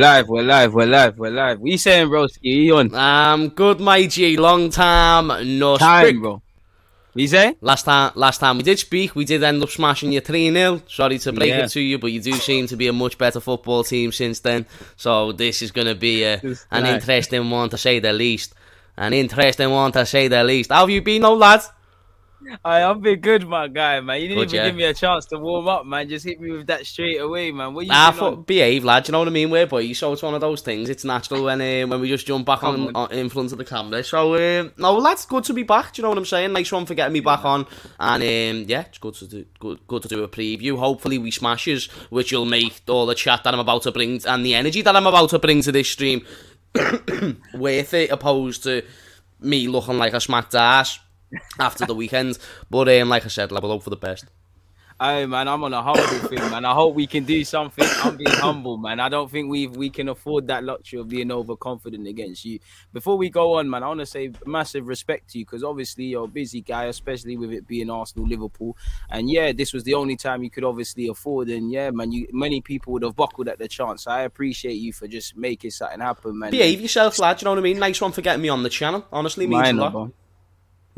live, we're live, we're live, we're live. What you saying, broski? You on Um, good, my G. Long time no time, speak. bro? What you say? Last time, last time we did speak, we did end up smashing you three 0 Sorry to break Yeah. it to you, but you do seem to be a much better football team since then. So this is going to be a, an nice. interesting one to say the least. An interesting one to say the least. How have you been, though, lad? I, I've been good, my guy, man. You didn't Good, even yeah. give me a chance to warm up, man. Just hit me with that straight away, man. What you Ah, been for, on? behave, lad. You know what I mean? We're boys, so it's one of those things. It's natural when uh, when we just jump back on, on. on in front of the camera. So um, no, lads, good to be back. Do you know what I'm saying? Nice one for getting me back on, and um, yeah, it's good to do good, good to do a preview. Hopefully, we smashes, which will make all the chat that I'm about to bring and the energy that I'm about to bring to this stream worth it, opposed to me looking like a smacked ass after the weekend. But um, like I said, level hope for the best. Hey, man, I'm on a humble thing, man. I hope we can do something. I'm being humble, man. I don't think we we can afford that luxury of being overconfident against you. Before we go on, man, I want to say massive respect to you because obviously you're a busy guy, especially with it being Arsenal, Liverpool, and yeah, this was the only time you could obviously afford. And yeah, man, you many people would have buckled at the chance. I appreciate you for just making something happen, man. Behave yourself, lad. You know what I mean? Nice one for getting me on the channel. Honestly, means a lot.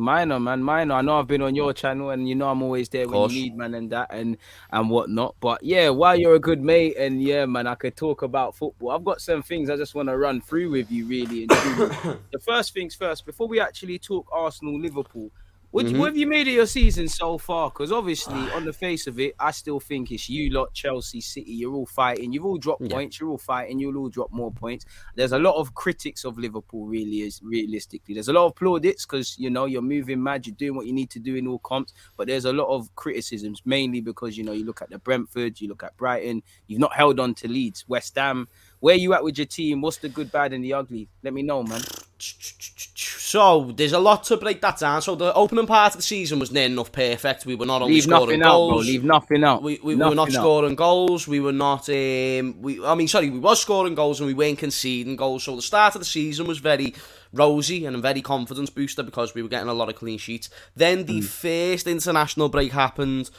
Minor, man, minor. I know I've been on your channel, and you know I'm always there when you need, man, and that, and and whatnot. But yeah, while you're a good mate, and yeah, man, I could talk about football. I've got some things I just want to run through with you, really. And the first things first, before we actually talk Arsenal, Liverpool. What, Mhm. what have you made of your season so far? Because obviously, on the face of it, I still think it's you lot, Chelsea, City. You're all fighting. You've all dropped Yeah. points. You're all fighting. You'll all drop more points. There's a lot of critics of Liverpool, really, is realistically. There's a lot of plaudits because you know you're moving mad. You're doing what you need to do in all comps. But there's a lot of criticisms, mainly because you know you look at the Brentford, you look at Brighton. You've not held on to Leeds, West Ham. Where you at with your team? What's the good, bad, and the ugly? Let me know, man. So there's a lot to break that down. So the opening part of the season was near enough perfect. We were not only Leave scoring nothing out, bro. goals. Leave nothing out. we, we, we were Nothing not out. scoring goals. We were not. Um, we I mean, sorry, we was scoring goals and we weren't conceding goals. So the start of the season was very rosy and a very confidence booster because we were getting a lot of clean sheets. Then the first international break happened.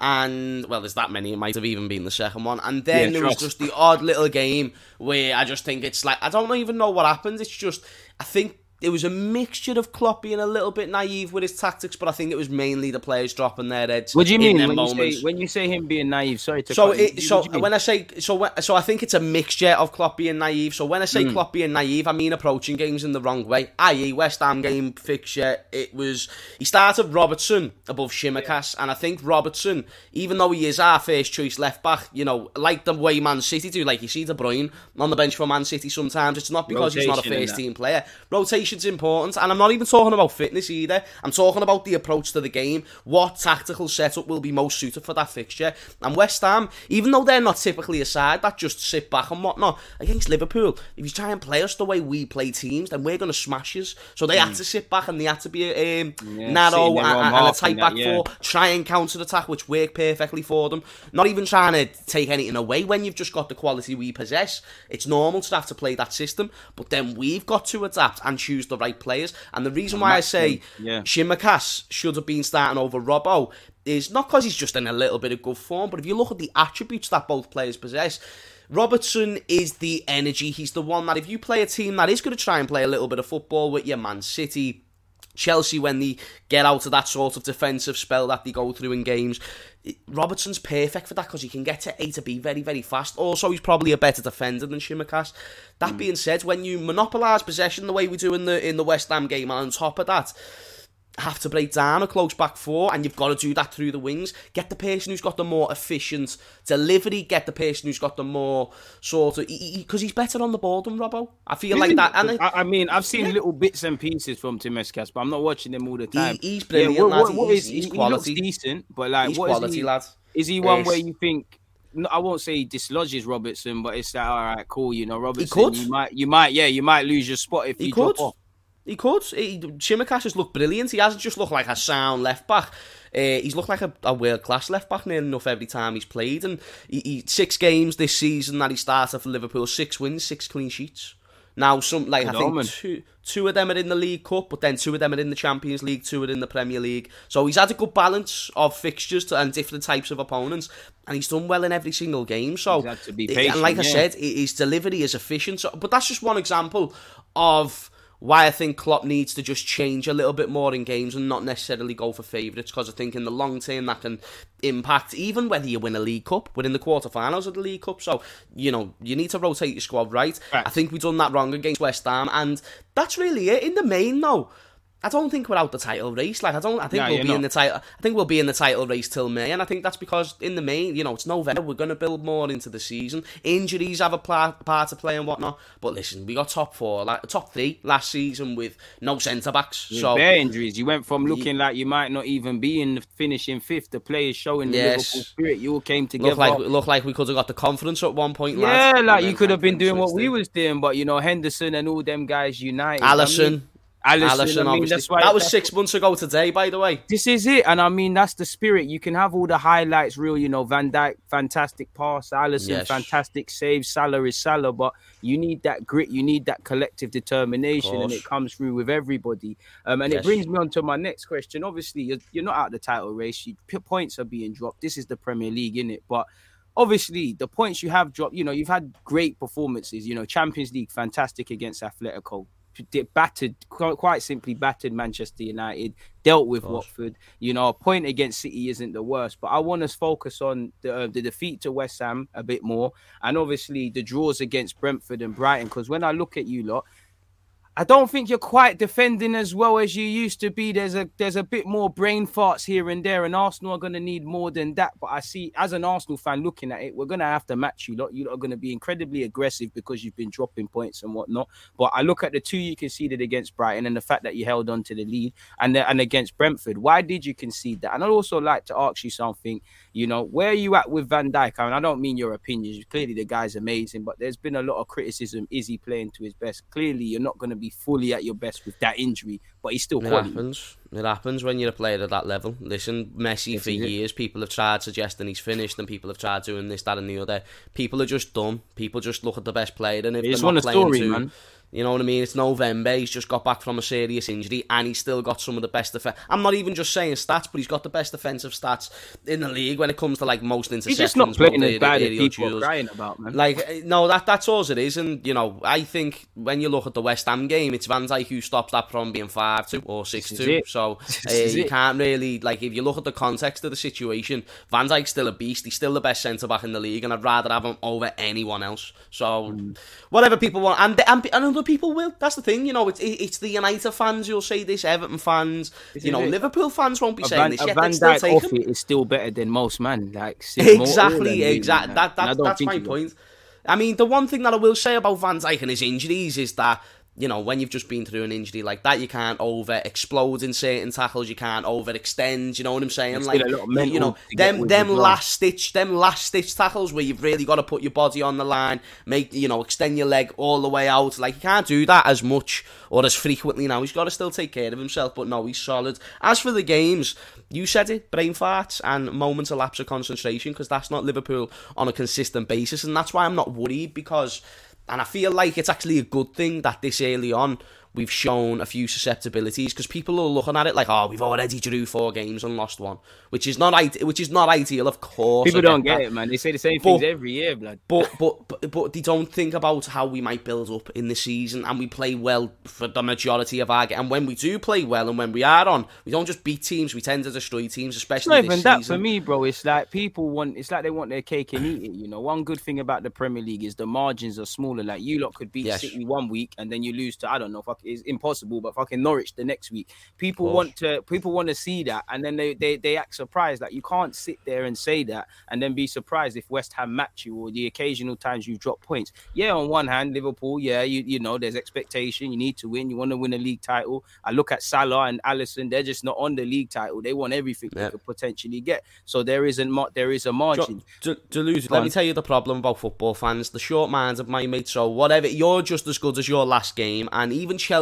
And well, there's that many. It might have even been the second one. And then Yeah, there was just the odd little game where I just think it's like I don't even know what happened. It's just I think it was a mixture of Klopp being a little bit naive with his tactics, but I think it was mainly the players dropping their heads. What do you mean when you, say, when you say him being naive? Sorry to So, it, so What do you mean? when I say so, when, so I think it's a mixture of Klopp being naive. So when I say hmm. Klopp being naive, I mean approaching games in the wrong way. I.e., West Ham game fixture. It was he started Robertson above Tsimikas, and I think Robertson, even though he is our first choice left back, you know, like the way Man City do, like you see De Bruyne on the bench for Man City. Sometimes it's not because he's not a first team player. Rotation's important, and I'm not even talking about fitness either. I'm talking about the approach to the game. What tactical setup will be most suited for that fixture? And West Ham, even though they're not typically a side that just sit back and whatnot, against Liverpool, if you try and play us the way we play teams, then we're going to smash us. So they had to sit back and they had to be um, Mm. Yeah, narrow sitting and, and a tight back that, yeah. four, try and counter attack, which worked perfectly for them. Not even trying to take anything away when you've just got the quality we possess. It's normal to have to play that system, but then we've got to adapt and choose the right players. And the reason why I say Yeah. Tsimikas should have been starting over Robbo is not because he's just in a little bit of good form, but if you look at the attributes that both players possess. Robertson is the energy. He's the one that if you play a team that is going to try and play a little bit of football with your Man City, Chelsea when they get out of that sort of defensive spell that they go through in games. Robertson's perfect for that because he can get to A to B very, very fast. Also, he's probably a better defender than Tsimikas. That hmm. being said, when you monopolise possession the way we do in the in the West Ham game, and on top of that, have to break down a close back four, and you've got to do that through the wings. Get the person who's got the more efficient delivery. Get the person who's got the more sort of because he's better on the ball than Robbo. I feel like that, and I, I mean, I've seen little bits and pieces from Tsimikas, but I'm not watching him all the time. he's brilliant, what, lad. what, what He's- is, he's he, quality. He looks decent, but like, he's what is quality, he, lad. Is he one Yes. where you think? No, I won't say he dislodges Robertson, but it's like, all right, cool. You know, Robertson. could. You might, you might, yeah, you might lose your spot if He you could. drop off. He could. He, Tsimikas has looked brilliant. He hasn't just looked like a sound left back. Uh, he's looked like a, a world class left back near enough every time he's played. And he, he, six games this season that he started for Liverpool, six wins, six clean sheets. Now, some like Good I think two two of them are in the League Cup, but then two of them are in the Champions League, two are in the Premier League. So he's had a good balance of fixtures to, and different types of opponents, and he's done well in every single game. So, He's had to be and patient, like I said, his delivery is efficient. So, but that's just one example of why I think Klopp needs to just change a little bit more in games and not necessarily go for favourites because I think in the long term that can impact even whether you win a League Cup. We're in the quarterfinals of the League Cup, so you know you need to rotate your squad right. Right. I think we've done that wrong against West Ham, and that's really it. In the main, though, I don't think we're out the title race. Like I don't. I think No, we'll be not. in the title. I think we'll be in the title race till May, and I think that's because in the main, you know, it's November. We're going to build more into the season. Injuries have a pla- part to play and whatnot. But listen, we got top four, like top three last season with no centre backs. So bare injuries, you went from looking like you might not even be in the finishing fifth. The players showing the Yes. Liverpool spirit. You all came together. look like look like we could have got the confidence at one point. yeah, lad, like you could have been doing what we was doing, but you know Henderson and all them guys united. in. I Alisson, mean, Alisson, Alisson, I mean, obviously. that's why that was six months ago today, by the way. this is it. And I mean, that's the spirit. You can have all the highlights, real, you know, Van Dijk, fantastic pass, Alisson, Yes. fantastic save, Salah is Salah, but you need that grit, you need that collective determination, and it comes through with everybody. Um, and Yes. it brings me on to my next question. Obviously, you're, you're not out the title race, you, points are being dropped. This is the Premier League, in it? But obviously, the points you have dropped, you know, you've had great performances, you know, Champions League, fantastic against Atletico. Battered, quite simply battered Manchester United, dealt with course. Watford. You know, a point against City isn't the worst, but I want to focus on the, uh, the defeat to West Ham a bit more, and obviously the draws against Brentford and Brighton. Because when I look at you lot, I don't think you're quite defending as well as you used to be. There's a there's a bit more brain farts here and there, and Arsenal are going to need more than that. But I see, as an Arsenal fan looking at it, we're going to have to match you lot. You lot are going to be incredibly aggressive because you've been dropping points and whatnot. But I look at the two you conceded against Brighton and the fact that you held on to the lead, and the, and against Brentford. Why did you concede that? And I'd also like to ask you something. You know, where are you at with Van Dijk? I mean, I don't mean your opinions. Clearly, the guy's amazing, but there's been a lot of criticism. Is he playing to his best? Clearly, you're not going to be fully at your best with that injury, but he's still It quality. happens. It happens when you're a player at that level. Listen, Messi for years, people have tried suggesting he's finished, and people have tried doing this, that, and the other. People are just dumb. People just look at the best player, and if just they're not a playing story, to, man. You know what I mean? It's November. He's just got back from a serious injury, and he's still got some of the best. Def- I'm not even just saying stats, but he's got the best defensive stats in the league when it comes to like most interceptions. He's just not playing as bad as people are crying about, man. Like eh, no, that that's all it is, and you know I think when you look at the West Ham game, it's Van Dijk who stops that from being five two or six two. So uh, you it. can't really like if you look at the context of the situation, Van Dijk's still a beast. He's still the best centre back in the league, and I'd rather have him over anyone else. So Mm. whatever people want, and, and and other people will. That's the thing, you know. It's it's the United fans who'll say this, Everton fans, you know, it. Liverpool fans won't be a saying Van, this yet. Van Dijk off it is still better than most man. Like Sid Moore, all them Exactly, exactly. That, that, that's my point. I mean, the one thing that I will say about Van Dijk and his injuries is that you know when you've just been through an injury like that, you can't over explode in certain tackles. You can't overextend. You know what I'm saying? There's like still a lot of you- know, them them last stitch, them last stitch tackles where you've really got to put your body on the line, make you know extend your leg all the way out. Like you can't do that as much or as frequently now. He's got to still take care of himself, but no, he's solid. As for the games, you said it, brain farts and moments of lapse of concentration because that's not Liverpool on a consistent basis, and that's why I'm not worried because, and I feel like it's actually a good thing that this early on we've shown a few susceptibilities because people are looking at it like, oh, we've already drew four games and lost one, which is not ide- which is not ideal, of course. People don't that. get it, man. They say the same But- things every year, blood. But, but but but they don't think about how we might build up in the season, and we play well for the majority of our. game. And when we do play well, and when we are on, we don't just beat teams; we tend to destroy teams, It's especially not this even that season. for me, bro. It's like people want. It's like they want their cake and eat it. You know, one good thing about the Premier League is the margins are smaller. Like you lot could beat Yes. City one week and then you lose to I don't know. Fuck, it's impossible. But fucking Norwich the next week. People want to. People want to see that, and then they they they act surprised. Like you can't sit there and say that and then be surprised if West Ham match you or the occasional times you drop points. Yeah, on one hand, Liverpool. Yeah, you you know there's expectation. You need to win. You want to win a league title. I look at Salah and Alisson. They're just not on the league title. They want everything Yeah. they could potentially get. So there is a mar- there is a margin. D- Deleuze, let me tell you the problem about football fans. The short minds of my mates, So whatever, you're just as good as your last game, and even Chelsea.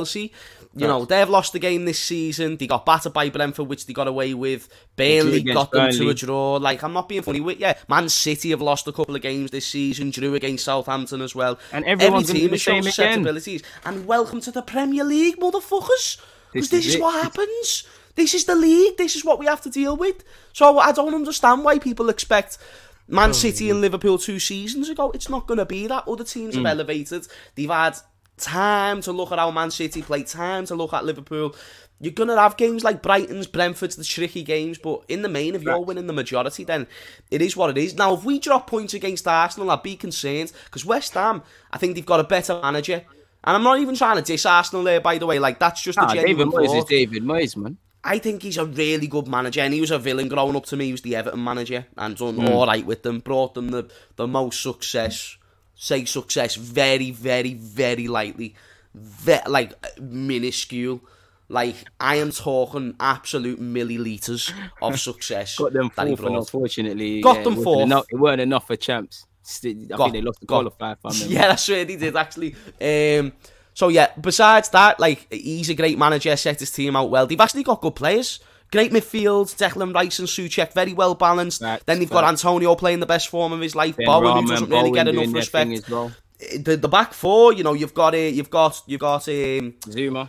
You know, they've lost the game this season. They got battered by Brentford, which they got away with. Burnley got them Burnley. to a draw. Like, I'm not being funny with you. Man City have lost a couple of games this season, drew against Southampton as well. And everyone's Every team has shown susceptibilities. And welcome to the Premier League, motherfuckers. Because this, this, is, is what happens. This is the league. This is what we have to deal with. So I don't understand why people expect Man oh, City and Liverpool two seasons ago. It's not going to be that. Other teams mm. have elevated. They've had time to look at how Man City play, time to look at Liverpool. You're going to have games like Brighton's, Brentford's, the tricky games, but in the main, if you're winning the majority, then it is what it is. Now, if we drop points against Arsenal, I'd be concerned, because West Ham, I think they've got a better manager. And I'm not even trying to diss Arsenal there, by the way. Like, that's just nah, a genuine David Moyes is David Moyes, man. I think he's a really good manager, and he was a villain growing up to me. He was the Everton manager and done mm. all right with them. Brought them the, the most success. Say success very, very, very lightly. Ve- like minuscule. Like I am talking absolute milliliters of success. got them fourth, unfortunately, got yeah, them fourth. Enough, it weren't enough for champs. I got, think they lost the qualifier. Yeah, that's right. They did actually. Um, so yeah, besides that, like he's a great manager, set his team out well. They've actually got good players. Great midfield, Declan Rice and Soucek, very well balanced. That's then they've got Antonio playing the best form of his life. Ben Bowen, who doesn't really get enough respect. Well. The, the back four, you know, you've got a, you've got you've got um, Zouma.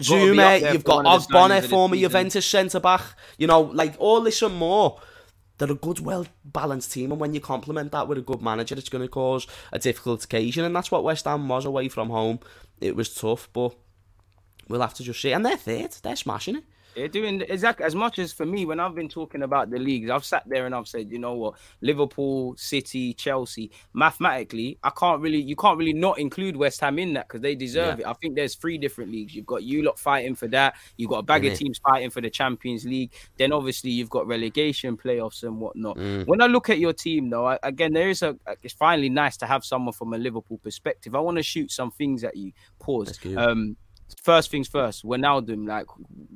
Zouma, you've got Ogbonna, former Juventus centre back. You know, like all this and more they're a good, well balanced team, and when you complement that with a good manager, it's going to cause a difficult occasion, and that's what West Ham was away from home it was tough, but we'll have to just see. And they're third, they're smashing it. They're doing exactly as much as for me when I've been talking about the leagues. I've sat there and I've said, you know what, Liverpool, City, Chelsea. Mathematically, I can't really, you can't really not include West Ham in that because they deserve yeah. it. I think there's three different leagues. You've got you lot fighting for that. You've got a bag of teams fighting for the Champions League. Then obviously you've got relegation playoffs and whatnot. Mm. When I look at your team, though, I, again there is a. It's finally nice to have someone from a Liverpool perspective. I want to shoot some things at you. Pause. Um, first things first, Wijnaldum, like,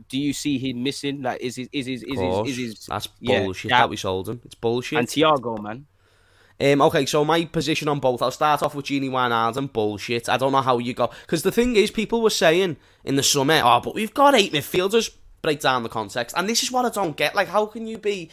do you see him missing? Like, is his, is his, is his, is his, that's bullshit yeah, that we sold him. It's bullshit. And Thiago, man. Um, okay, so my position on both. I'll start off with Gini Wijnaldum. Bullshit. I don't know how you go because the thing is, people were saying in the summer, "Oh, but we've got eight midfielders." Break down the context, and this is what I don't get. Like, how can you be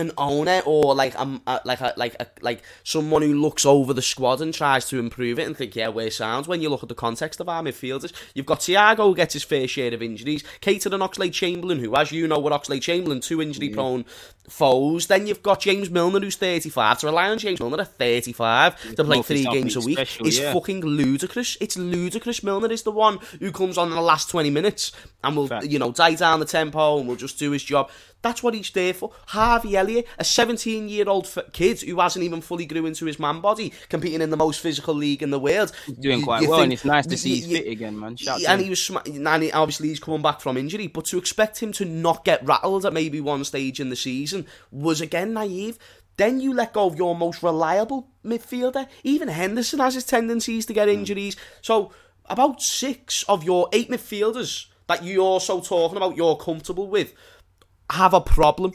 an owner or like a, a like a like a like someone who looks over the squad and tries to improve it and think yeah where sounds. When you look at the context of our midfielders you've got Thiago who gets his fair share of injuries Keita and Oxlade-Chamberlain who as you know with Oxlade-Chamberlain two injury prone foes then you've got James Milner who's 35 to rely on James Milner at 35 to play three games a week special, is yeah. fucking ludicrous it's ludicrous Milner is the one who comes on in the last 20 minutes and will Fact. you know die down the tempo and will just do his job that's what he's there for. Harvey Elliott, a 17 year old kid who hasn't even fully grew into his man body, competing in the most physical league in the world. He's doing quite you well, think, and it's nice to see he's fit again, man. Shout and he was, and he, obviously he's coming back from injury, but to expect him to not get rattled at maybe one stage in the season was again naive. Then you let go of your most reliable midfielder. Even Henderson has his tendencies to get hmm. injuries. So about six of your eight midfielders that you're also talking about, you're comfortable with have a problem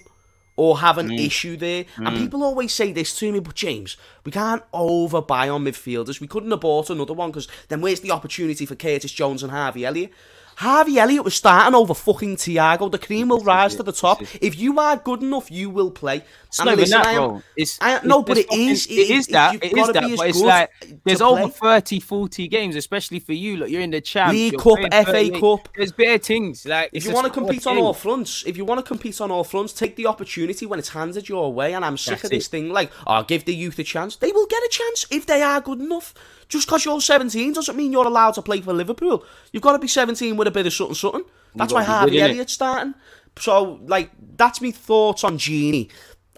or have an mm. issue there. Mm. And people always say this to me, but James, we can't overbuy on midfielders. We couldn't have bought another one because then where's the opportunity for Curtis Jones and Harvey Elliott? Harvey Elliott was starting over fucking Thiago. The cream will rise to the top. If you are good enough, you will play. It's not even that, bro. It's, I, no, but it is. It, it is that. It is that. But it's like there's over 30, 40 games, especially for you. Look, you're in the champ. League Cup, FA Cup. There's better things. Like if you want to compete on all fronts, if you want to compete on all fronts, take the opportunity when it's handed your way. And I'm sick That's of this it. thing. Like, oh, give the youth a chance. They will get a chance if they are good enough. Just because you're 17 doesn't mean you're allowed to play for Liverpool. You've got to be 17 with a bit of something, something. That's why Harvey Elliott's starting. So, like, that's my thoughts on Gini.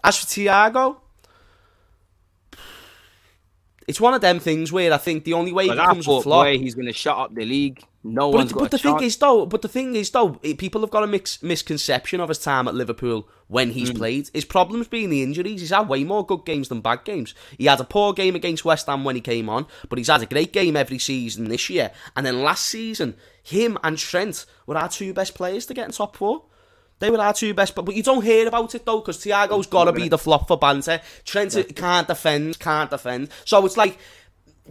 As for Thiago, it's one of them things where I think the only way but he becomes a flop, he's going to shut up the league. No but But the thing is, though, but the thing is, though, people have got a mix, misconception of his time at Liverpool when he's mm. played. His problems being the injuries. He's had way more good games than bad games. He had a poor game against West Ham when he came on, but he's had a great game every season this year. And then last season, him and Trent were our two best players to get in top four. They were our two best, but, but you don't hear about it though, because Thiago's got to be the flop for banter. Trent can't defend, can't defend. So it's like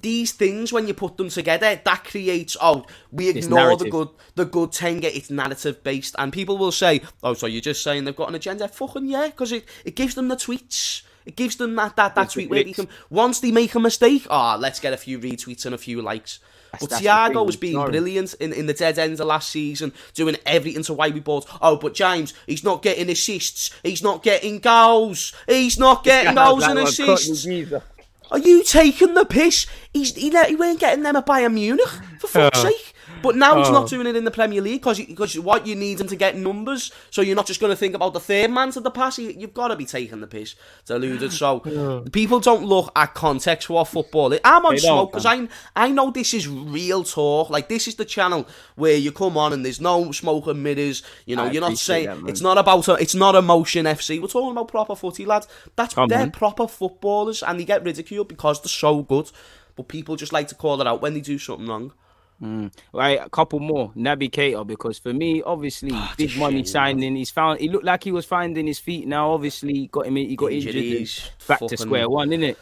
these things when you put them together, that creates oh we ignore the good the good Tenga. It's narrative based, and people will say, oh, so you're just saying they've got an agenda? Fucking yeah, because it, it gives them the tweets. It gives them that that, that It's tweet where they can once they make a mistake, ah, let's get a few retweets and a few likes. But that's the Thiago was being sorry. brilliant in, in the dead end of last season, doing everything to why we bought. Oh, but James, he's not getting assists. He's not getting goals. He's not getting goals and assists. Are you taking the piss? He's he, he weren't getting them at Bayern Munich for fuck's sake. But now he's not oh. doing it in the Premier League because because what you need him to get numbers. So you're not just going to think about the third man to the pass. You, you've got to be taking the piss. It's alluded. So people don't look at context for football. I'm on They smoke because I I know this is real talk. Like this is the channel where you come on and there's no smoke and mirrors. You know, I you're not saying that, it's not about a, it's not emotion FC. We're talking about proper footy, lads. That's Come they're on. proper footballers and they get ridiculed because they're so good. But people just like to call it out when they do something wrong. Hmm. Right, a couple more. Naby Keita, because for me, obviously, Oh, big money shame, signing. He's found. He looked like he was finding his feet. Now, obviously, got him. He got injured. Injuries, and Back to square one, isn't it?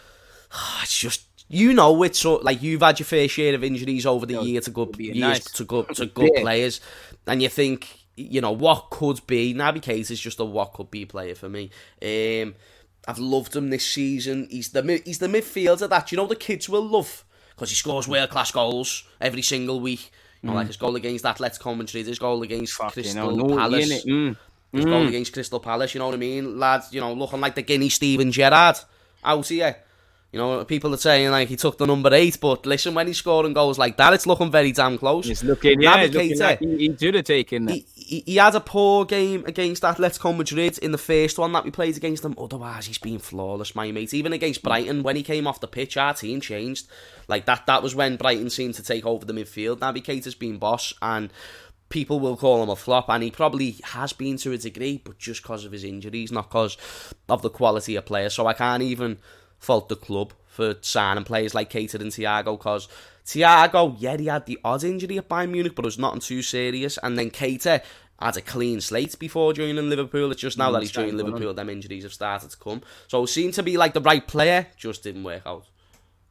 Ah, it's just you know it's so like you've had your fair share of injuries over the year to good years nice. to good to good Yeah. players, and you think you know what could be. Naby Keita is just a what could be player for me. Um, I've loved him this season. He's the mid- he's the midfielder that you know the kids will love because he scores world class goals every single week. You know, like his goal against Atletico Madrid, his goal against Mm. Fucking Crystal naughty, Palace. innit? Mm. His goal against Crystal Palace, you know what I mean? Lads, you know, looking like the Guinea Steven Gerrard out of here. You know, people are saying like he took the number eight, but listen, when he's scoring goals like that, it's looking very damn close. It's looking, yeah, it's looking like he, he should have taken that. he, he, he had a poor game against Atletico Madrid in the first one that we played against them. Otherwise, he's been flawless, my mate. Even against Brighton, when he came off the pitch, our team changed. Like that, that was when Brighton seemed to take over the midfield. Naby Keita's been boss, and people will call him a flop, and he probably has been to a degree, but just because of his injuries, not because of the quality of player. So I can't even fault the club for signing players like Keita and Thiago, because Thiago, yeah, he had the odd injury at Bayern Munich, but it was nothing too serious. And then Keita had a clean slate before joining Liverpool. It's just now that he's joined Understand, Liverpool, them injuries have started to come. So it seemed to be like the right player, just didn't work out.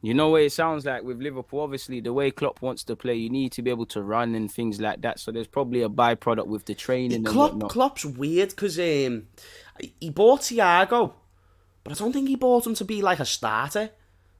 You know what it sounds like with Liverpool. Obviously, the way Klopp wants to play, you need to be able to run and things like that. So there's probably a byproduct with the training and Klopp. Klopp's weird because um, he bought Thiago, but I don't think he bought him to be like a starter.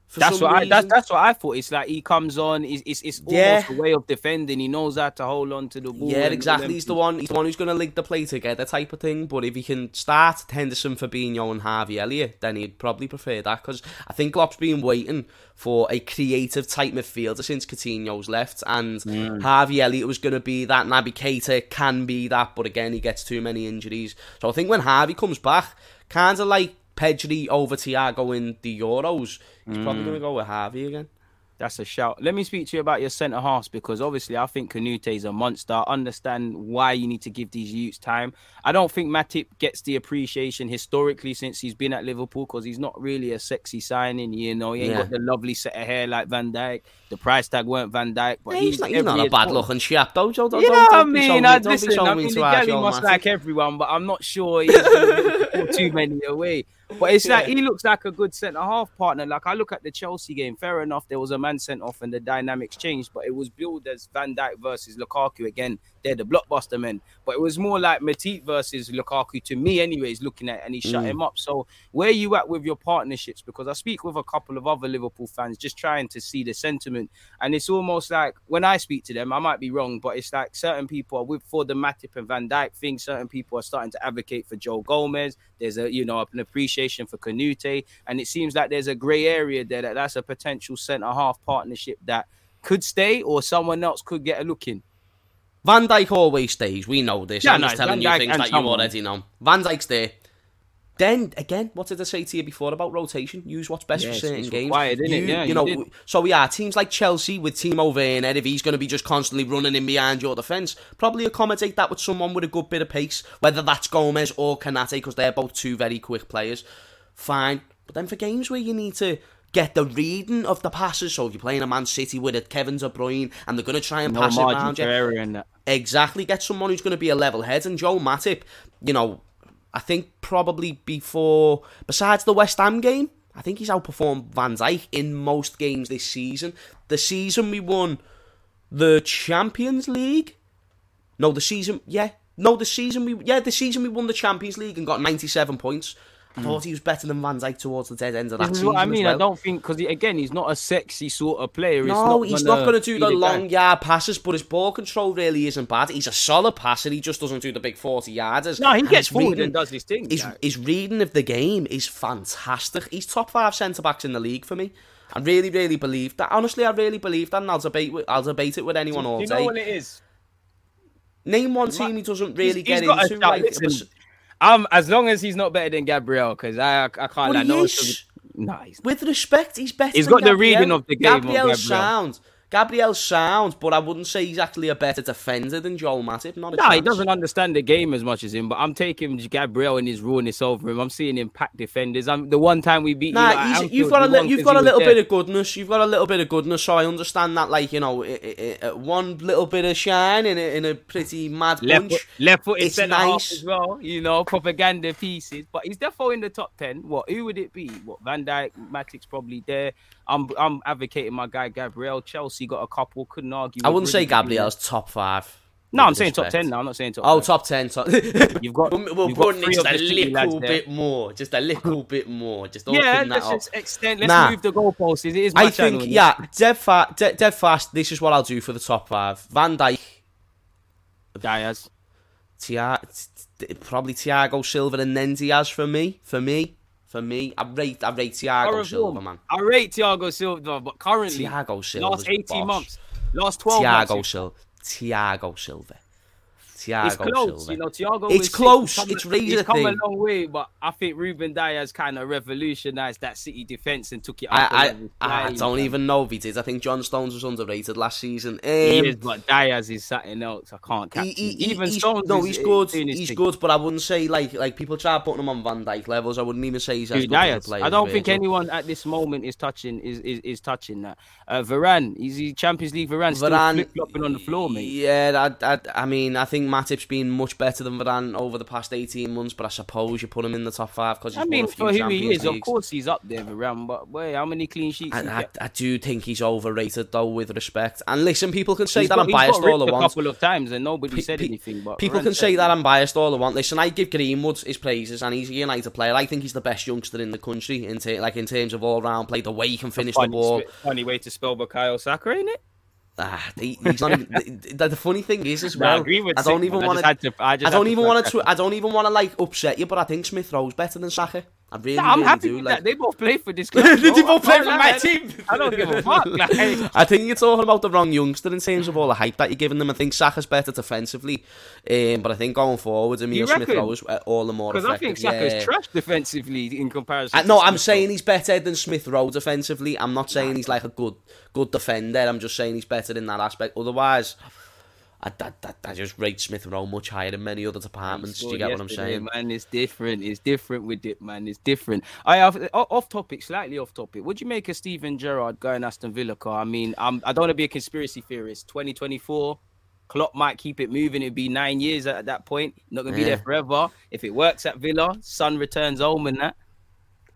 For That's what I, that's that's what I thought. It's like he comes on. It's it's, it's Yeah. almost a way of defending. He knows how to hold on to the ball. Yeah, exactly. He's the one. He's the one who's going to link the play together, type of thing. But if he can start Henderson, Fabinho, and Harvey Elliott, then he'd probably prefer that because I think Klopp's been waiting for a creative type midfielder since Coutinho's left, and mm. Harvey Elliott was going to be that. Naby Keita can be that, but again, he gets too many injuries. So I think when Harvey comes back, kind of like Pedri over Thiago in the Euros, he's probably mm. going to go with Harvey again. That's a shout. Let me speak to you about your centre halves because obviously I think Konaté is a monster. I understand why you need to give these youths time. I don't think Matip gets the appreciation historically since he's been at Liverpool because he's not really a sexy signing. You know, he ain't Yeah. got the lovely set of hair like Van Dijk. The price tag weren't Van Dijk, but Yeah, he's, he's, not, he's not a bad looking chap, though. Joe. Don't, You know don't, what I mean? so I, mean- don't listen, I mean the Joe, must like everyone, but I'm not sure he's too many away. But it's like he looks like a good centre half partner. Like I look at the Chelsea game, fair enough, there was a man sent off and the dynamics changed, but it was billed as Van Dijk versus Lukaku again. They're the blockbuster men, but it was more like Matip versus Lukaku to me, anyways. Looking at it, and he shut Mm. him up. So where you at with your partnerships? Because I speak with a couple of other Liverpool fans, just trying to see the sentiment, and it's almost like when I speak to them, I might be wrong, but it's like certain people are with for the Matip and Van Dijk thing. Certain people are starting to advocate for Joe Gomez. There's a you know an appreciation for Konaté, and it seems like there's a grey area there that that's a potential centre half partnership that could stay or someone else could get a look in. Van Dijk always stays. We know this. Yeah, I'm just telling Van you Dijk things that you already know. Van Dijk's there. Then again, what did I say to you before about rotation? Use what's best Yeah, for certain games. required? You, Yeah, you you know. did. So we are teams like Chelsea with Timo Werner. If he's going to be just constantly running in behind your defence, probably accommodate that with someone with a good bit of pace, whether that's Gomez or Konaté, because they're both two very quick players. Fine, but then for games where you need to get the reading of the passes, so if you're playing a Man City with a Kevin De Bruyne and they're going to try and No pass it around you, error in that. Exactly. Get someone who's going to be a level head. And Joe Matip, you know, I think probably before, besides the West Ham game, I think he's outperformed Van Dijk in most games this season. The season we won the Champions League. No, the season. Yeah, no, the season we. Yeah, the season we won the Champions League and got ninety-seven points. Mm. I thought he was better than Van Dijk towards the dead end of that This is what I mean. well. I don't think because again, he's not a sexy sort of player. No, not he's gonna not going to do the long yard passes, but his ball control really isn't bad. He's a solid passer. He just doesn't do the big 40 yarders. No, he And gets forward reading- and does his thing. His, his reading of the game is fantastic. He's top five centre backs in the league for me. I really, really believe that. Honestly, I really believe that, and I'll debate, with, I'll debate it with anyone all you day. know what it is? Name one team he doesn't really He's- get he's into. Like, Listen, Um, as long as he's not better than Gabriel, because I I can't But like he no one is. should- Nah, he's with respect, he's better. He's got the reading of the game of Gabriel. sound. Gabriel's sound, but I wouldn't say he's actually a better defender than Joel Matip. Not a Nah, he doesn't understand the game as much as him. But I'm taking Gabriel and his rawness over him. I'm seeing him pack defenders. I'm the one time we beat. you Nah, Anfield, you've got a li- you've got a little bit of goodness. You've got a little bit of goodness, so I understand that. Like you know, i i i one little bit of shine in a, in a pretty mad Left bunch. foot, left foot is nice. as well. You know, propaganda pieces. But he's definitely in the top ten. What? Who would it be? What? Van Dijk, Matip's probably there. I'm I'm advocating my guy Gabriel. Chelsea got a couple. Couldn't argue. I wouldn't say Gabriel's top five. No, I'm with saying top ten now. I'm not saying top. Oh, five. top ten. Top... You've got- we'll, we'll you've put got just a little there. bit more, just a little bit more. Just Yeah, that let's up. just extend. Let's Nah. move the goalposts. It is my I channel. think, yeah, dead, fa- dead, dead fast. This is what I'll do for the top five: Van Dijk, Dias. Tia- t- t- probably Thiago Silva, and then Dias for me. For me, for me, I rate, I rate Thiago Current Silva, man. I rate Thiago Silva, but currently, Thiago Silva, last 18 months, last 12 Thiago months, Silva, Thiago Silva, it's close. Silva. You know, Thiago. It's close. Come- It's razor He's come thin. a long way, but I think Ruben Dias kind of revolutionized that City defense and took it. I, I, level. I don't even know if he did. I think John Stones was underrated last season. Um, He is, but Dias is something else. I can't catch. he- he- Even he's, Stones. no, he's good. He's thing. good, but I wouldn't say like like people try putting him on Van Dijk levels. I wouldn't even say he's as Dude, good Dias. player. I don't think anyone at this moment is touching is is, is touching that. Uh, Varane, is he Champions League Varane, still Varane, flip flopping on the floor, mate? Yeah, I, I, I mean, I think Matip's been much better than Varane over the past eighteen months. But I suppose you put him in the top five because he's I mean, won a few for who he Champions is, of course he's up there, Varane. But wait, how many clean sheets? he I, I. I do think he's overrated though, with respect. And listen, people can say He's that got- I'm biased all ripped I a couple of times and nobody Pe- said pe- anything. But People Varane can say that I'm biased all I want. Listen, I give Greenwood his praises, and he's a United player. I think he's the best youngster in the country in like in terms of all round play, the way he can finish the ball. funny way to spell Bukayo Saka, ain't it? Ah, he, he's not even, the, the, funny thing is as well. Greenwood's I don't even want to- I I don't even want to. I don't even want to like upset you, but I think Smith Rowe's better than Saka. I really, Nah, I'm really happy do. like, that. They both play for this club. They both play for my team. I don't give a fuck. Like, I think you're talking about the wrong youngster in terms of all the hype that you're giving them. I think Saka's better defensively, um, but I think going forward, Emil Smith? Rowe is uh, all the more Because I think Saka's yeah. trash defensively in comparison. No, I'm saying he's better than Smith Rowe defensively. I'm not saying he's like a good good defender. I'm just saying he's better in that aspect. Otherwise, I, I, I, just rate Smith Rowe much higher than many other departments. Do you get what I'm saying? Man, it's different. It's different with it, man. It's different. I have off topic, slightly off topic. Would you make a Steven Gerrard going Aston Villa car? I mean, I'm, I don't want to be a conspiracy theorist. 2024, Klopp might keep it moving. It'd be nine years at, at that point. Not gonna be Yeah. there forever. If it works at Villa, Sun returns home and that.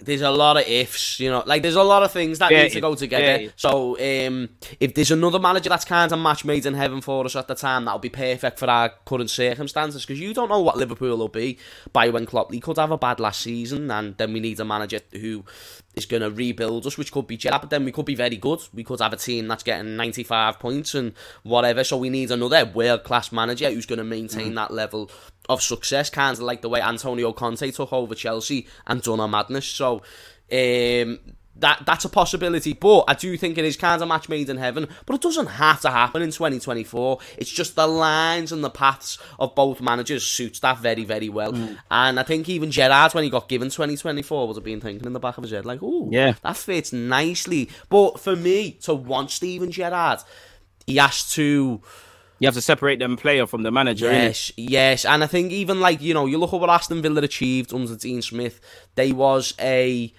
There's a lot of ifs, you know, like there's a lot of things that Yeah, need to go together. yeah. So, um, if there's another manager that's kind of match made in heaven for us at the time, that'll be perfect for our current circumstances because you don't know what Liverpool will be by when Klopp. He could have a bad last season, and then we need a manager who is going to rebuild us, which could be Gerrard, but then we could be very good. We could have a team that's getting 95 points and whatever. So we need another world class manager who's going to maintain that level of success, kind of like the way Antonio Conte took over Chelsea and done a madness. So um, that that's a possibility, but I do think it is kind of match made in heaven. But it doesn't have to happen in 2024. It's just the lines and the paths of both managers suits that very very well. Mm. And I think even Gerrard, when he got given 2024, would have been thinking in the back of his head like, "Oh, Yeah. that fits nicely." But for me to want Steven Gerrard, he has to. You have to separate them player from the manager. Yes, yes, and I think even like you know, you look at what Aston Villa achieved under Dean Smith. They was a,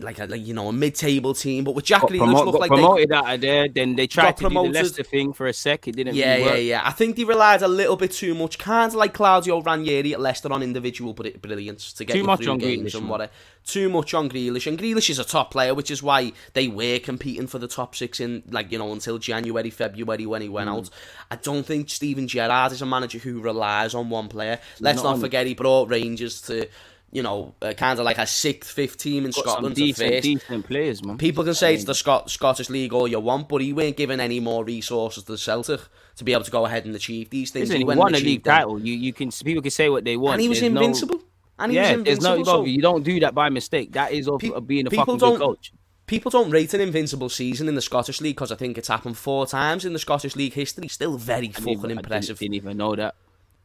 like a like, you know a mid-table team, but with Jack got, Grealish promote, got like promoted out of there. Then they tried to do the Leicester thing for a sec. It didn't. Yeah, really yeah, work. yeah. I think they relied a little bit too much, kind of like Claudio Ranieri at Leicester on individual br- brilliance to get Too much through on games Grealish, and. Too much on Grealish, and Grealish is a top player, which is why they were competing for the top six in like you know until January, February when he went Mm. out. I don't think Steven Gerrard is a manager who relies on one player. Let's Not not, forget he brought Rangers to. You know, uh, kind of like a sixth, fifth team in Got Scotland decent, decent players, man. People can say it's the Scot- Scottish League all you want, but he weren't given any more resources to the Celtic to be able to go ahead and achieve these things. Listen, he went won a league them. title. You you can people can say what they want. and he was There's no- invincible. and he yeah, was there's no invincible. so you don't do that by mistake. That is of, Pe- of being a people fucking good don't- coach. people don't rate an invincible season in the Scottish League because I think it's happened four times in the Scottish League history. Still very I fucking even- I impressive. Didn't, didn't even know that.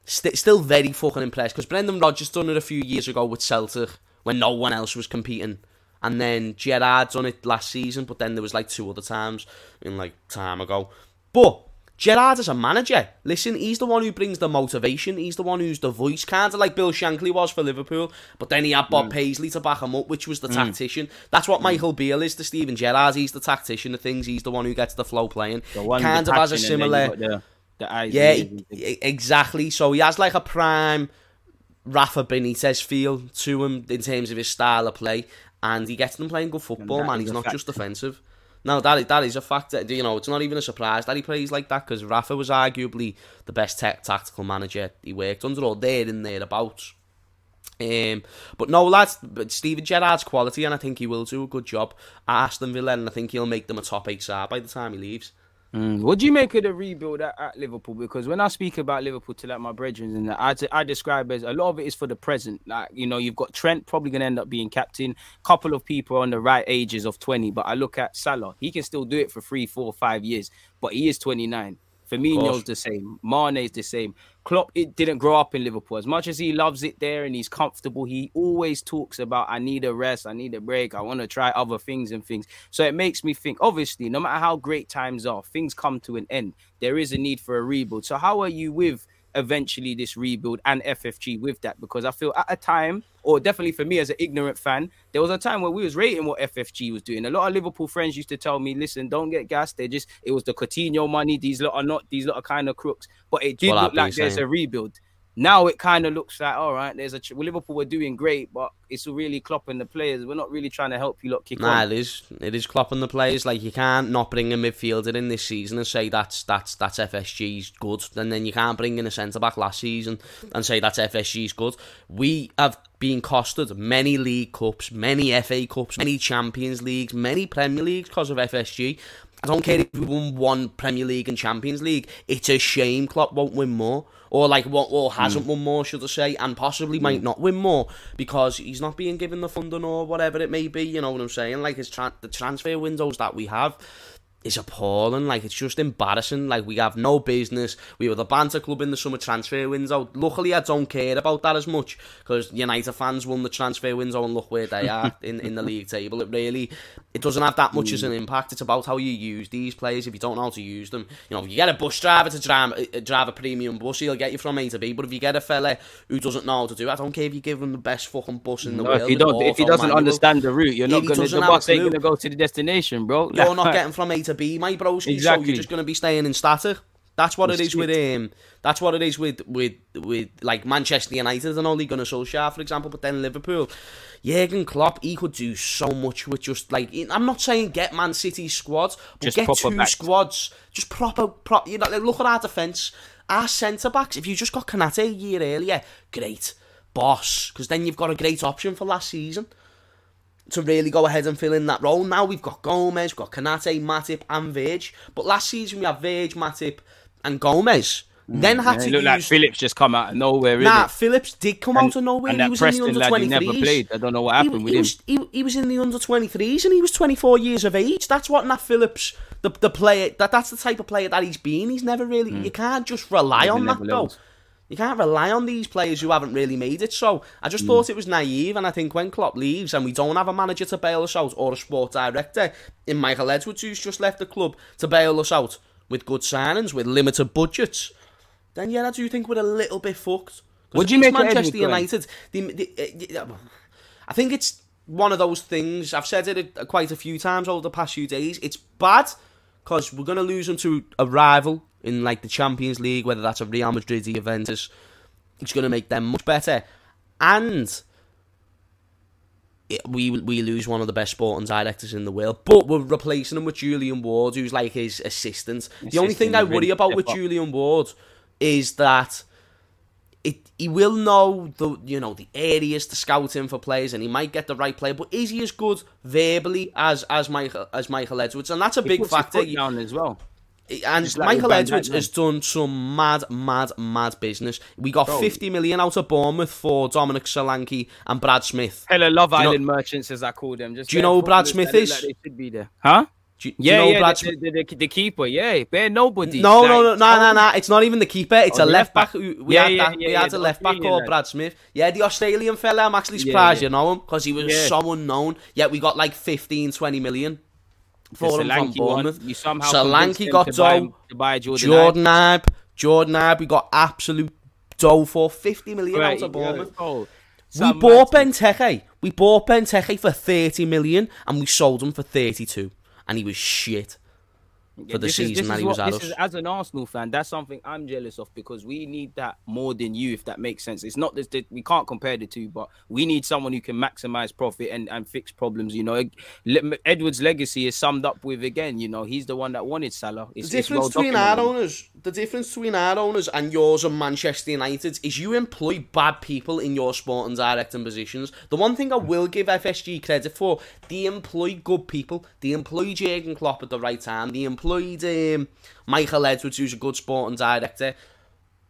St- still very fucking impressed because Brendan Rodgers done it a few years ago with Celtic when no one else was competing, and then Gerrard done it last season. But then there was like two other times in like time ago. But Gerrard as a manager, listen, he's the one who brings the motivation. He's the one who's the voice, kind of like Bill Shankly was for Liverpool. But then he had Mm. Bob Paisley to back him up, which was the tactician. That's what Michael Beale is to Steven Gerrard. He's the tactician of things. He's the one who gets the flow playing. The one kind of has a passion and then similar. The, eyes. Yeah, exactly. So he has like a prime Rafa Benitez feel to him in terms of his style of play, and he gets them playing good football, man. He's not fact. just defensive. No, that is, that is a fact. That, you know, it's not even a surprise that he plays like that because Rafa was arguably the best tech tactical manager he worked under, or there and thereabouts. Um, but no, lads, but Steven Gerrard's quality, and I think he will do a good job at Aston Villa, and I think he'll make them a top eight side by the time he leaves. Mm. What do you make of the rebuild at, at Liverpool? Because when I speak about Liverpool to like my brethren and I, I describe as a lot of it is for the present. Like you know, you've got Trent probably going to end up being captain. Couple of people on the right ages of twenty, but I look at Salah. He can still do it for three, four, five years, but he is twenty nine. Firmino's the same. Mane's the same. Klopp it didn't grow up in Liverpool. As much as he loves it there and he's comfortable, he always talks about I need a rest, I need a break, I want to try other things and things. So it makes me think, obviously, no matter how great times are, things come to an end. There is a need for a rebuild. So how are you with eventually this rebuild and FSG with that? Because I feel at a time, or definitely for me as an ignorant fan, there was a time where we was rating what FSG was doing. A lot of Liverpool friends used to tell me, listen, don't get gassed. They just it was the Coutinho money. These lot are not these lot are kind of crooks. But it did What look like there's a rebuild. Now it kind of looks like all right. There's a well, Liverpool were doing great, but it's really clopping the players. We're not really trying to help you lot kick Nah, on. it is. It is clopping the players. Like you can't not bring a midfielder in this season and say that's that's that's FSG's good, and then you can't bring in a centre back last season and say that's FSG's good. We have been costed many League Cups, many FA Cups, many Champions Leagues, many Premier Leagues because of FSG. I don't care if we won one Premier League and Champions League. It's a shame Klopp won't win more, or like what, or hasn't hmm. won more, should I say, and possibly might hmm. not win more because he's not being given the funding or whatever it may be. You know what I'm saying? Like his tra- the transfer windows that we have is appalling. Like it's just embarrassing. Like we have no business. We were the banter club in the summer transfer window. Luckily, I don't care about that as much because United fans won the transfer window and look where they are in, in the league table. It really it doesn't have that much as an impact. It's about how you use these players. If you don't know how to use them, you know, if you get a bus driver to drive, uh, drive a premium bus, he'll get you from A to B. But if you get a fella who doesn't know how to do it, I don't care if you give him the best fucking bus in the No, world. if he don't, if he doesn't manual. understand the route, you're not gonna. doesn't The bus ain't gonna go to the destination, bro. You're not getting from A to B, my broski. So you're just going to be staying in static. That's what it is with um. That's what it is with with with like Manchester United and only to Solskjaer, for example. But then Liverpool, Jurgen Klopp, he could do so much with just like I'm not saying get Man City squads, but Just get two squads, just proper, prop. You know, look at our defence, our centre backs. If you just got Konaté a year earlier, great, boss, because then you've got a great option for last season to really go ahead and fill in that role. Now we've got Gomez, we've got Konaté, Matip, and Verge. But last season we had Verge, Matip, and Gomez. then had Mm, to it looked use. like Phillips just come out of nowhere. nah? Phillips did come out of nowhere. and he that was Preston in the under who twenty never played. I don't know what happened he, with he him. Was, he, he was in the under twenty threes, and he was twenty four years of age. That's what Nat Phillips, the the player, that that's the type of player that he's been. He's never really. You can't just rely Never on that though. You can't rely on these players who haven't really made it. So I just thought it was naive, and I think when Klopp leaves and we don't have a manager to bail us out or a sport director in Michael Edwards who's just left the club to bail us out with good signings with limited budgets, then yeah, I do think we're a little bit fucked. Would you make Manchester United? The, the, uh, I think it's one of those things. I've said it quite a few times over the past few days. It's bad because we're going to lose them to a rival in like the Champions League, whether that's a Real Madrid, or Juventus. It's going to make them much better, and it, we we lose one of the best sporting directors in the world. But we're replacing him with Julian Ward, who's like his assistant. assistant the only thing I worry about with Julian Ward is that it he will know the you know the areas to scout in for players, and he might get the right player. But is he as good verbally as as Michael as Michael Edwards? And that's a He big puts his factor. foot down as well. And Just Michael Edwards has done some mad, mad, mad business. We got Bro. 50 million out of Bournemouth for Dominic Solanke and Brad Smith. Hello, Love you know- Island merchants, as I call them. Just Do you know who Brad Smith is? Like they should be there, huh? Do, you- do Yeah, you know yeah, Brad the, the, the, keeper. Yeah, bare nobody. No, Like, no, no, no, no, no. It's not even the keeper. It's Oh, a left back. back. We Yeah, had, yeah, that, yeah, we yeah, had a left back called. Brad Smith. Yeah, the Australian fella. I'm actually surprised yeah. you know him because he was Yeah. so unknown. Yet we got like 15, 20 million for him from Bournemouth. You somehow Solanke got to buy, to buy Jordan. Ibe. Jordan Ibe, we got absolute dough for 50 million Right, out of Bournemouth. yeah, oh, We bought Benteke. We bought Benteke for 30 million and we sold him for 32. And he was shit. For the this season is, this he was what, at us. is, as an Arsenal fan, that's something I'm jealous of because we need that more than you, if that makes sense. It's not that we can't compare the two, but we need someone who can maximize profit and, and fix problems. You know, Edwards' legacy is summed up with again. You know, he's the one that wanted Salah. It's, The it's difference well between our owners, the difference between our owners and yours and Manchester United is you employ bad people in your sporting directing positions. The one thing I will give FSG credit for, they employ good people. They employ Jurgen Klopp at the right time. They employed um, Michael Edwards, who's a good sporting director.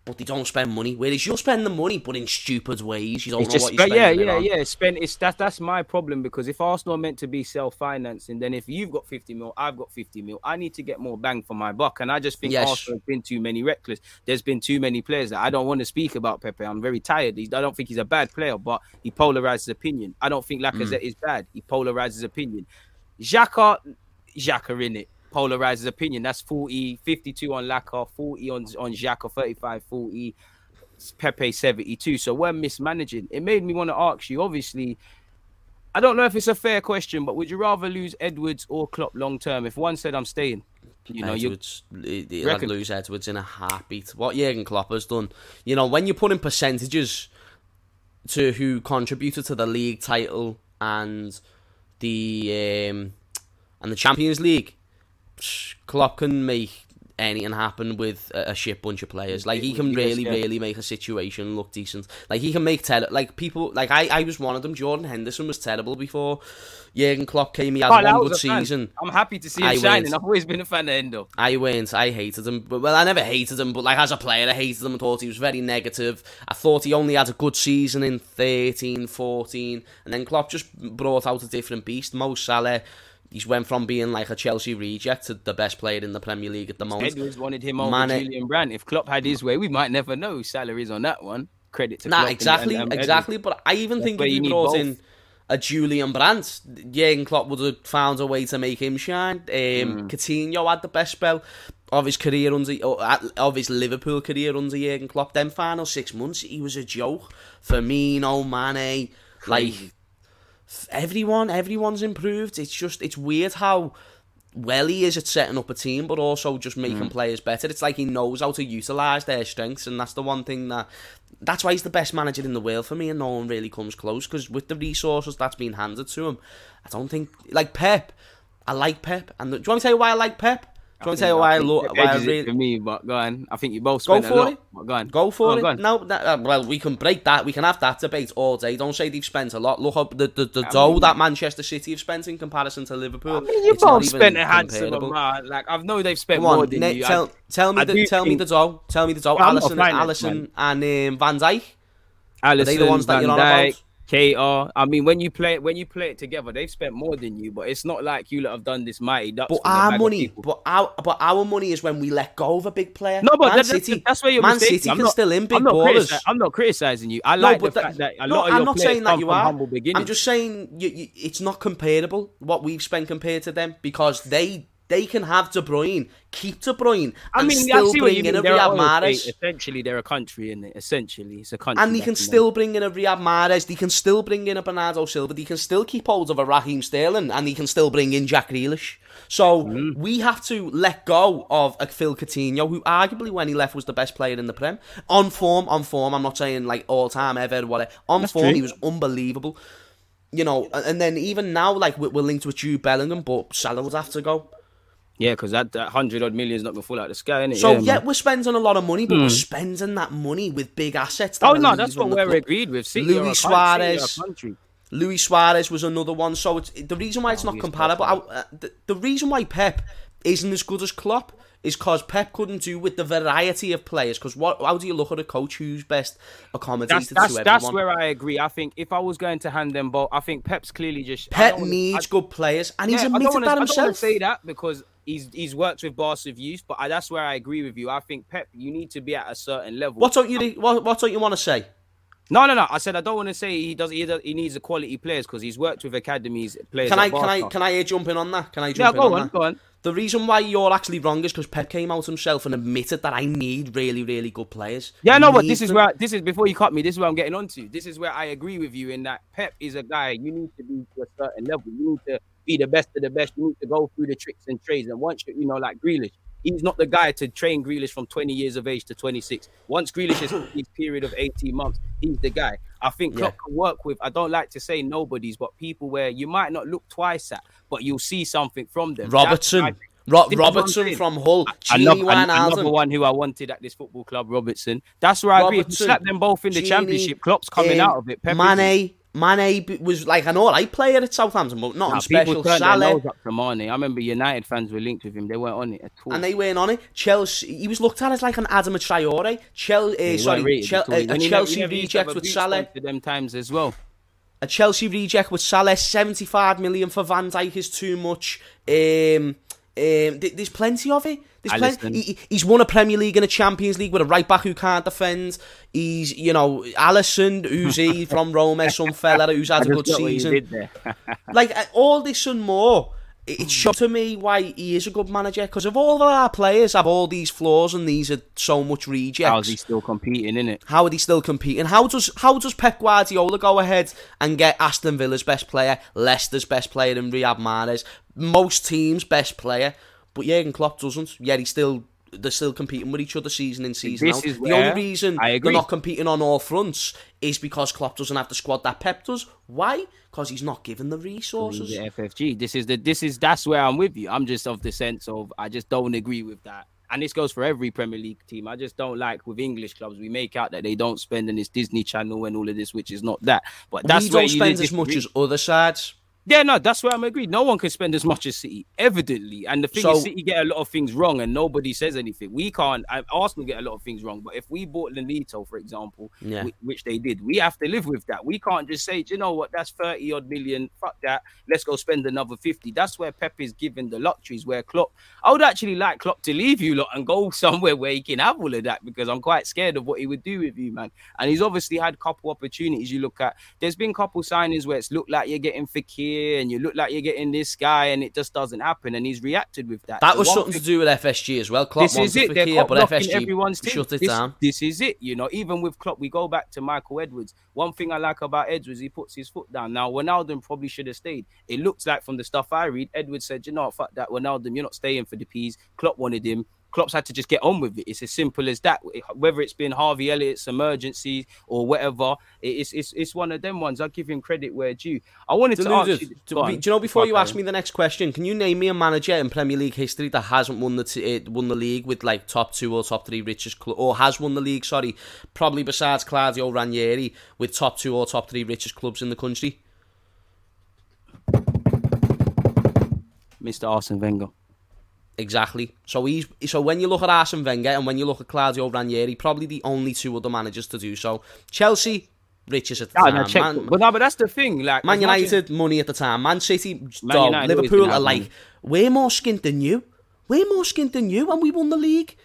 But they don't spend money. Whereas you'll spend the money, but in stupid ways. You don't It's know just what you're spending yeah, yeah, yeah. Spend it's that's that's my problem because if Arsenal are meant to be self-financing, then if you've got 50 mil, I've got 50 mil, I need to get more bang for my buck. And I just think Yes. Arsenal have been too many reckless. There's been too many players that I don't want to speak about Pepe. I'm very tired. He's, I don't think he's a bad player, but he polarizes opinion. I don't think Lacazette Mm. is bad. He polarizes opinion. Xhaka, Xhaka in it. Polarizes opinion. That's 40, 52 on Laka, 40 on on Xhaka, 35, 40. Pepe 72. So we're mismanaging. It made me want to ask you, obviously, I don't know if it's a fair question, but would you rather lose Edwards or Klopp long term? If one said I'm staying, you know, you he'd lose Edwards in a heartbeat. What Jurgen Klopp has done, you know, when you put in percentages to who contributed to the league title and the um, and the Champions League, Klopp can make anything happen with a, a shit bunch of players. Like he can really, yeah. really make a situation look decent. Like he can make ter- like people like I, I was one of them. Jordan Henderson was terrible before Jurgen Klopp came. He had oh, one good season. I'm happy to see him I shining. I've always been a fan of Endo. I went. I hated him. But well, I never hated him. But like as a player, I hated him. I thought he was very negative. I thought he only had a good season in 13, 14. and then Klopp just brought out a different beast. Mo Salah. He's went from being like a Chelsea reject to the best player in the Premier League at the moment. Edwards wanted him over Mane- Julian Brandt. If Klopp had his way, we might never know salaries on that one. Credit to Nah, Klopp exactly, and- and exactly. But I even That's think if he brought both. in a Julian Brandt, Jurgen Klopp would have found a way to make him shine. Um, Mm. Coutinho had the best spell of his career under of his Liverpool career under Jurgen Klopp. Then final six months, he was a joke. Firmino, Mane, like. Everyone, everyone's improved. It's just it's weird how well he is at setting up a team, but also just making Mm. players better. It's like he knows how to utilize their strengths, and that's the one thing that. That's why he's the best manager in the world for me, and no one really comes close. Because with the resources that's been handed to him, I don't think like Pep. I like Pep, and the, do you want me to tell you why I like Pep? Do you want to tell you why I, think lo- why I it really for me, but go on. I think you both Go spent a for lot. it. But go on. Go for on, it. go. No, that, uh, well, we can break that. We can have that debate all day. Don't say they've spent a lot. Look up the the, the I dough mean- that Manchester City have spent in comparison to Liverpool. I mean, you It's not both even spent a handsome comparable. amount. Like I know they've spent Come on, more than Nate, you. I- tell, tell me I the do tell me the dough. Tell me the dough. Well, I'm Alisson, finance, Alisson, and um, Van Dijk. Alisson, they the ones that Van you're on about? KR. I mean, when you play it, when you play it together, they've spent more than you. But it's not like you lot have done this mighty ducks. But our money, but our but our money is when we let go of a big player. No, but Man that- City, that's, where you're Man mistaken. City I'm can not, still in big I'm not, ballers. critici- I'm not criticizing you. I No, like but the that- fact that a no, lot of I'm your not players saying that you from are. humble beginnings. I'm just saying you, you, it's not comparable what we've spent compared to them because they They can have De Bruyne, keep De Bruyne, I and mean, still bring in a They're Riyad Mahrez. Essentially, they're a country, it? Essentially, it's a country. And they can still bring in a Riyad Mahrez. They can still bring in a Bernardo Silva. They can still keep hold of a Raheem Sterling, and they can still bring in Jack Grealish. So Mm. we have to let go of a Phil Coutinho, who arguably when he left was the best player in the Prem. On form, on form. I'm not saying like all time ever, whatever. On That's form, true. he was unbelievable. You know, and and then even now, like we're we're linked with Jude Bellingham, but Salah would have to go. Yeah, because that, that hundred odd million is not going to fall out of the sky, innit? So yeah, yeah. Hmm. we're spending a lot of money, but we're spending that money with big assets. that Oh no, that's what we're club. agreed with. City Luis Suarez. City are a country. Luis Suarez was another one. So it's, the reason why it's Oh, not comparable, perfect. uh, the, the reason why Pep isn't as good as Klopp is because Pep couldn't do with the variety of players. Because what? How do you look at a coach who's best accommodated That's that's, to everyone? that's where I agree. I think if I was going to hand them both, I think Pep's clearly just I Pep wanna- needs I- good players, and he's Yeah, I don't admitted wanna- that I don't say that because he's he's worked with Barca youth, but I, that's where I agree with you. I think Pep, you need to be at a certain level. What don't you? What, what don't you want to say? No, no, no. I said I don't want to say he does. He, does, he needs the quality players because he's worked with academies players. Can I? Can I? Can I jump in on that? Can I Yeah, jump in go on on, that? go on. The reason why you're actually wrong is because Pep came out himself and admitted that I need really, really good players. Yeah, no, but this is where this is before you cut me. This is where I'm getting onto. This is where I agree with you in that Pep is a guy you need to be to a certain level. You need to be the best of the best. You need to go through the tricks and trades. And once you, you know, like Grealish, he's not the guy to train Grealish from 20 years of age to 26. Once Grealish is his period of 18 months, he's the guy. I think Klopp can work with. I don't like to say nobodies, but people where you might not look twice at, but you'll see something from them. Robertson. I. Ro- This is what I'm Robertson from Hull. Gini Another, an- another Wijnaldum. one who I wanted at this football club, Robertson. That's where I agree. If you slap them both in the championship, Klopp's coming out of it. Pep Mane, Mane was like an all-right player at Southampton, but not on special. Salah, up to Mane. I remember United fans were linked with him. They weren't on it at all. and they weren't on it. Chelsea, he was looked at as like an Adam Traore. Chelsea, uh, sorry, Chel- uh, a Chelsea never used to have reject with Salah. them times as well. A Chelsea reject with Salah. Seventy-five million for Van Dijk is too much. Um, um, th- there's plenty of it. Alisson. plenty. He, he- he's won a Premier League and a Champions League with a right back who can't defend. He's, you know, Alisson, who's he from Roma, some fella who's had a good just got what you season. like uh, all this and more. It it shows to me why he is a good manager because of all of our players have all these flaws and these are so much rejects. How's he still competing in it? How are they still competing? How does how does Pep Guardiola go ahead and get Aston Villa's best player, Leicester's best player, and Riyad Mahrez, most teams' best player, but Jurgen Klopp doesn't? Yet he's still they're still competing with each other season in season This out. is The only reason they're not competing on all fronts is because Klopp doesn't have the squad that Pep does. Why? Because he's not given the resources. The FSG. This is the this is that's where I'm with you. I'm just of the sense of I just don't agree with that. And this goes for every Premier League team. I just don't like with English clubs. We make out that they don't spend in this Disney Channel and all of this, which is not that. But that's we don't spend as much as other sides. Yeah, no, that's where I'm agreed. No one can spend as much as City, evidently. And the thing So- is, City get a lot of things wrong, and nobody says anything. We can't. uh, Arsenal get a lot of things wrong, but if we bought Lenito, for example, Yeah. whi- which they did, we have to live with that. We can't just say, "Do you know what, that's thirty odd million. Fuck that. Let's go spend another fifty. That's where Pep is given the luxuries. Where Klopp, I would actually like Klopp to leave you lot and go somewhere where he can have all of that because I'm quite scared of what he would do with you, man. And he's obviously had a couple opportunities. You look at, there's been a couple signings where it's looked like you're getting Fekir and you look like you're getting this guy, and it just doesn't happen. And he's reacted with that. That So was something thing- to do with FSG as well. Klopp this is it. They're Fekir, but FSG everyone's shut it this, down. This is it. You know, even with Klopp, we go back to Michael Edwards. One thing I like about Edwards, he puts his foot down. Now, Ronaldo probably should have stayed. It looks like from the stuff I read, Edwards said, "You know, fuck that, Ronaldo. You're not staying for the peas." Klopp wanted him. Klopp's had to just get on with it. It's as simple as that. Whether it's been Harvey Elliott's emergency or whatever, it's it's it's one of them ones. I give him credit where due. I wanted to Deluded. ask you. Do, Go do you know before Fuck, you ask me the next question, can you name me a manager in Premier League history that hasn't won the t- uh, won the league with like top two or top three richest club or has won the league? Sorry, probably besides Claudio Ranieri with top two or top three richest clubs in the country. Mr. Arsene Wenger. Exactly. So he's so when you look at Arsene Wenger and when you look at Claudio Ranieri, probably the only two other managers to do so. Chelsea, richest at the ah, No, time. Man, but no, but that's the thing. Like Man United, money at the time. Man City, Man dog. Liverpool are like, we're more skint than you. We're more skint than you, and we won the league.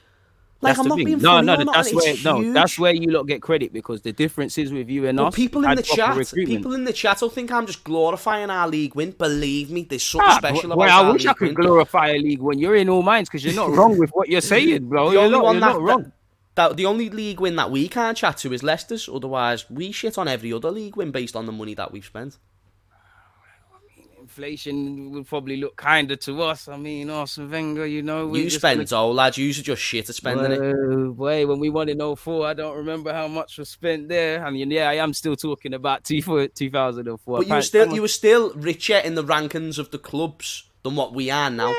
Like That's I'm not thing. being no, funny no, not, that's where it's no, that's where you lot get credit because the difference is with you and But us. people in the chat, people in the chat will think I'm just glorifying our league win. Believe me, there's something Ah, special but- about well, I wish I could win. glorify a league win. you're in all minds because you're not wrong with what you're saying, bro. The You're only not, one that, wrong. that, that the only league win that we can't chat to is Leicester's. Otherwise, we shit on every other league win based on the money that we've spent. Inflation would probably look kinder to us. I mean, Arsene Wenger, you know, we you spend, gonna- oh lads, you are just shit at spending it. Well, boy, when we won in 04, I don't remember how much was spent there. I mean, yeah, I am still talking about two, 2004. But you were still you were still richer in the rankings of the clubs than what we are now.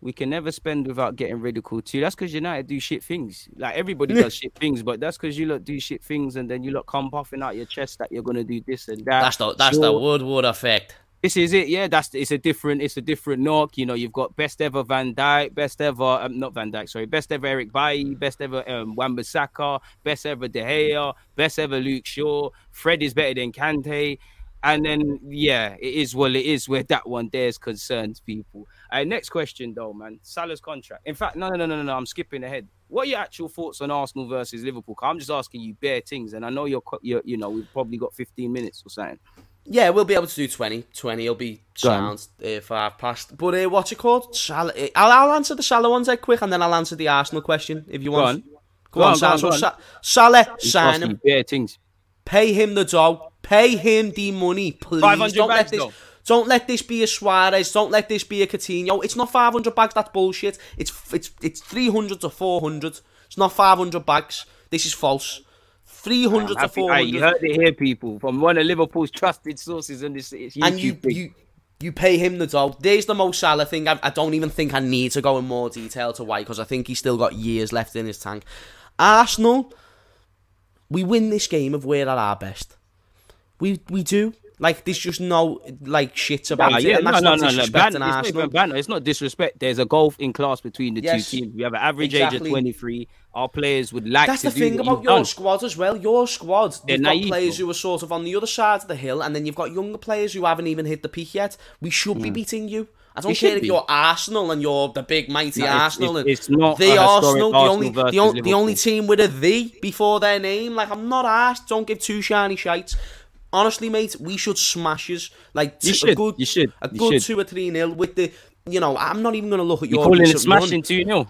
we can never spend without getting ridiculed too. That's because United do shit things. Like everybody does shit things, but that's because you lot do shit things, and then you lot come puffing out your chest that you're gonna do this and that. That's the that's the Woodward effect. This is it, yeah. That's it's a different, it's a different knock. You know, you've got best ever Van Dijk, best ever, um, not Van Dijk, sorry, best ever Eric Bailly, best ever um, Wan-Bissaka, best ever De Gea, best ever Luke Shaw. Fred is better than Kante, and then yeah, it is well, it is where that one there's concerns people. Uh, next question though, man, Salah's contract. In fact, no, no, no, no, no. I'm skipping ahead. What are your actual thoughts on Arsenal versus Liverpool? I'm just asking you bare things, and I know you're, you're you know, we've probably got 15 minutes or something. Yeah, we'll be able to do 20. 20 will be sound if I've passed. But uh, what's it called? Salah. eh, I'll, I'll answer the Salah ones dead quick and then I'll answer the Arsenal question if you Go want. on. Go, Go on, on, go on, So go on. Salah, sign him. things. Pay him the dough. Pay him the money, please. 500 Don't let this. though. Don't let this be a Suarez. Don't let this be a Coutinho. It's not 500 bags. That's bullshit. It's it's it's 300 to 400. It's not 500 bags. This is false. 300 to 400. you heard it here, people, from one of Liverpool's trusted sources on this. It's and you thing. you you pay him the dough. There's the Mo Salah thing. I, I don't even think I need to go in more detail to why because I think he's still got years left in his tank. Arsenal, we win this game if we're at our best. We we do. Like there's just no like shit about Nah, it, yeah, and no, that's no, not no, no. Ban- it's not Arsenal. even banter. It's not disrespect. There's a golf in class between the Yes, two teams. We have an average age of 23. Our players would like That's the thing about your done. squad as well. Your squad, They're you've got naive, players bro. who are sort of on the other side of the hill, and then you've got younger players who haven't even hit the peak yet. We should be hmm. beating you. I don't should care if be. you're Arsenal and you're the big mighty No, Arsenal. it's- and it's not the Arsenal, the only the, on- the only team with a the before their name. Like I'm not asked. Don't give two shiny shites. Honestly, mate, we should smash us. Like You t- a should, good, you should, a good should. two or three nil with the. You know, I'm not even going to look at You're your calling it smashing 2 0.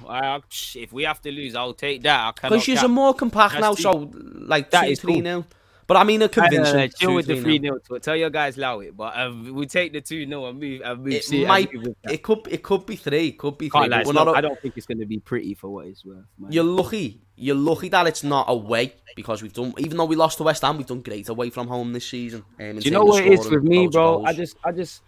If we have to lose, I'll take that. Because you're more compact That's now, two- so like That two, is three cool. nil. But I mean a Uh, convincing. chill with the 2-3 3 nil. 0. Tell your guys, allow it. But um, we take the 2 0 and move. And move It might. move. It could. It could be three. It could be three. Lie, but it's we're not-. I don't think it's going to be pretty for what it's worth. Man. You're lucky. You're lucky that it's not away because we've done. Even though we lost to West Ham, we've done great away from home this season. Um, Do you know what it is with me, bro? goals. I just, I just,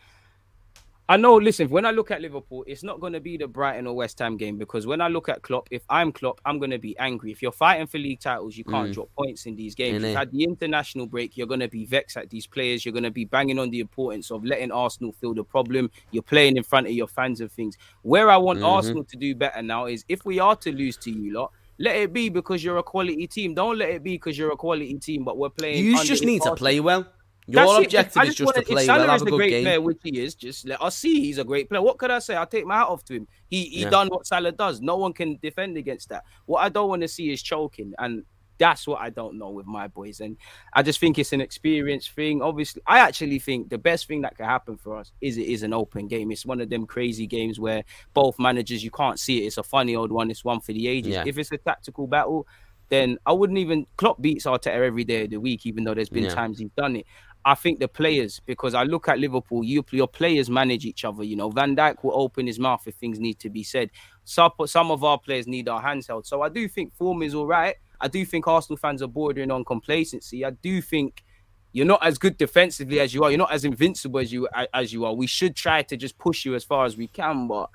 I know. Listen, when I look at Liverpool, it's not going to be the Brighton or West Ham game because when I look at Klopp, if I'm Klopp, I'm going to be angry. If you're fighting for league titles, you can't mm. drop points in these games. Had the international break. You're going to be vexed at these players. You're going to be banging on the importance of letting Arsenal feel the problem. You're playing in front of your fans and things. Where I want mm-hmm. Arsenal to do better now is if we are to lose to you lot. Let it be because you're a quality team. Don't let it be because you're a quality team, but we're playing. you just need to play well. Your That's objective I is just to play if Salah well, is a the great game. player, which he is. Just let us see he's a great player. What could I say? I'll take my hat off to him. He he Yeah. done what Salah does. No one can defend against that. What I don't want to see is choking, and that's what I don't know with my boys. And I just think it's an experience thing. Obviously, I actually think the best thing that could happen for us is it is an open game. It's one of them crazy games where both managers you can't see it. It's a funny old one. It's one for the ages. Yeah. If it's a tactical battle. Then I wouldn't even Klopp beats Arteta every day of the week, even though there's been Yeah. times he's done it. I think the players, because I look at Liverpool, you, your players manage each other. You know, Van Dijk will open his mouth if things need to be said. Some, some of our players need our hands held. So I do think form is all right. I do think Arsenal fans are bordering on complacency. I do think you're not as good defensively as you are. You're not as invincible as you as you are. We should try to just push you as far as we can, but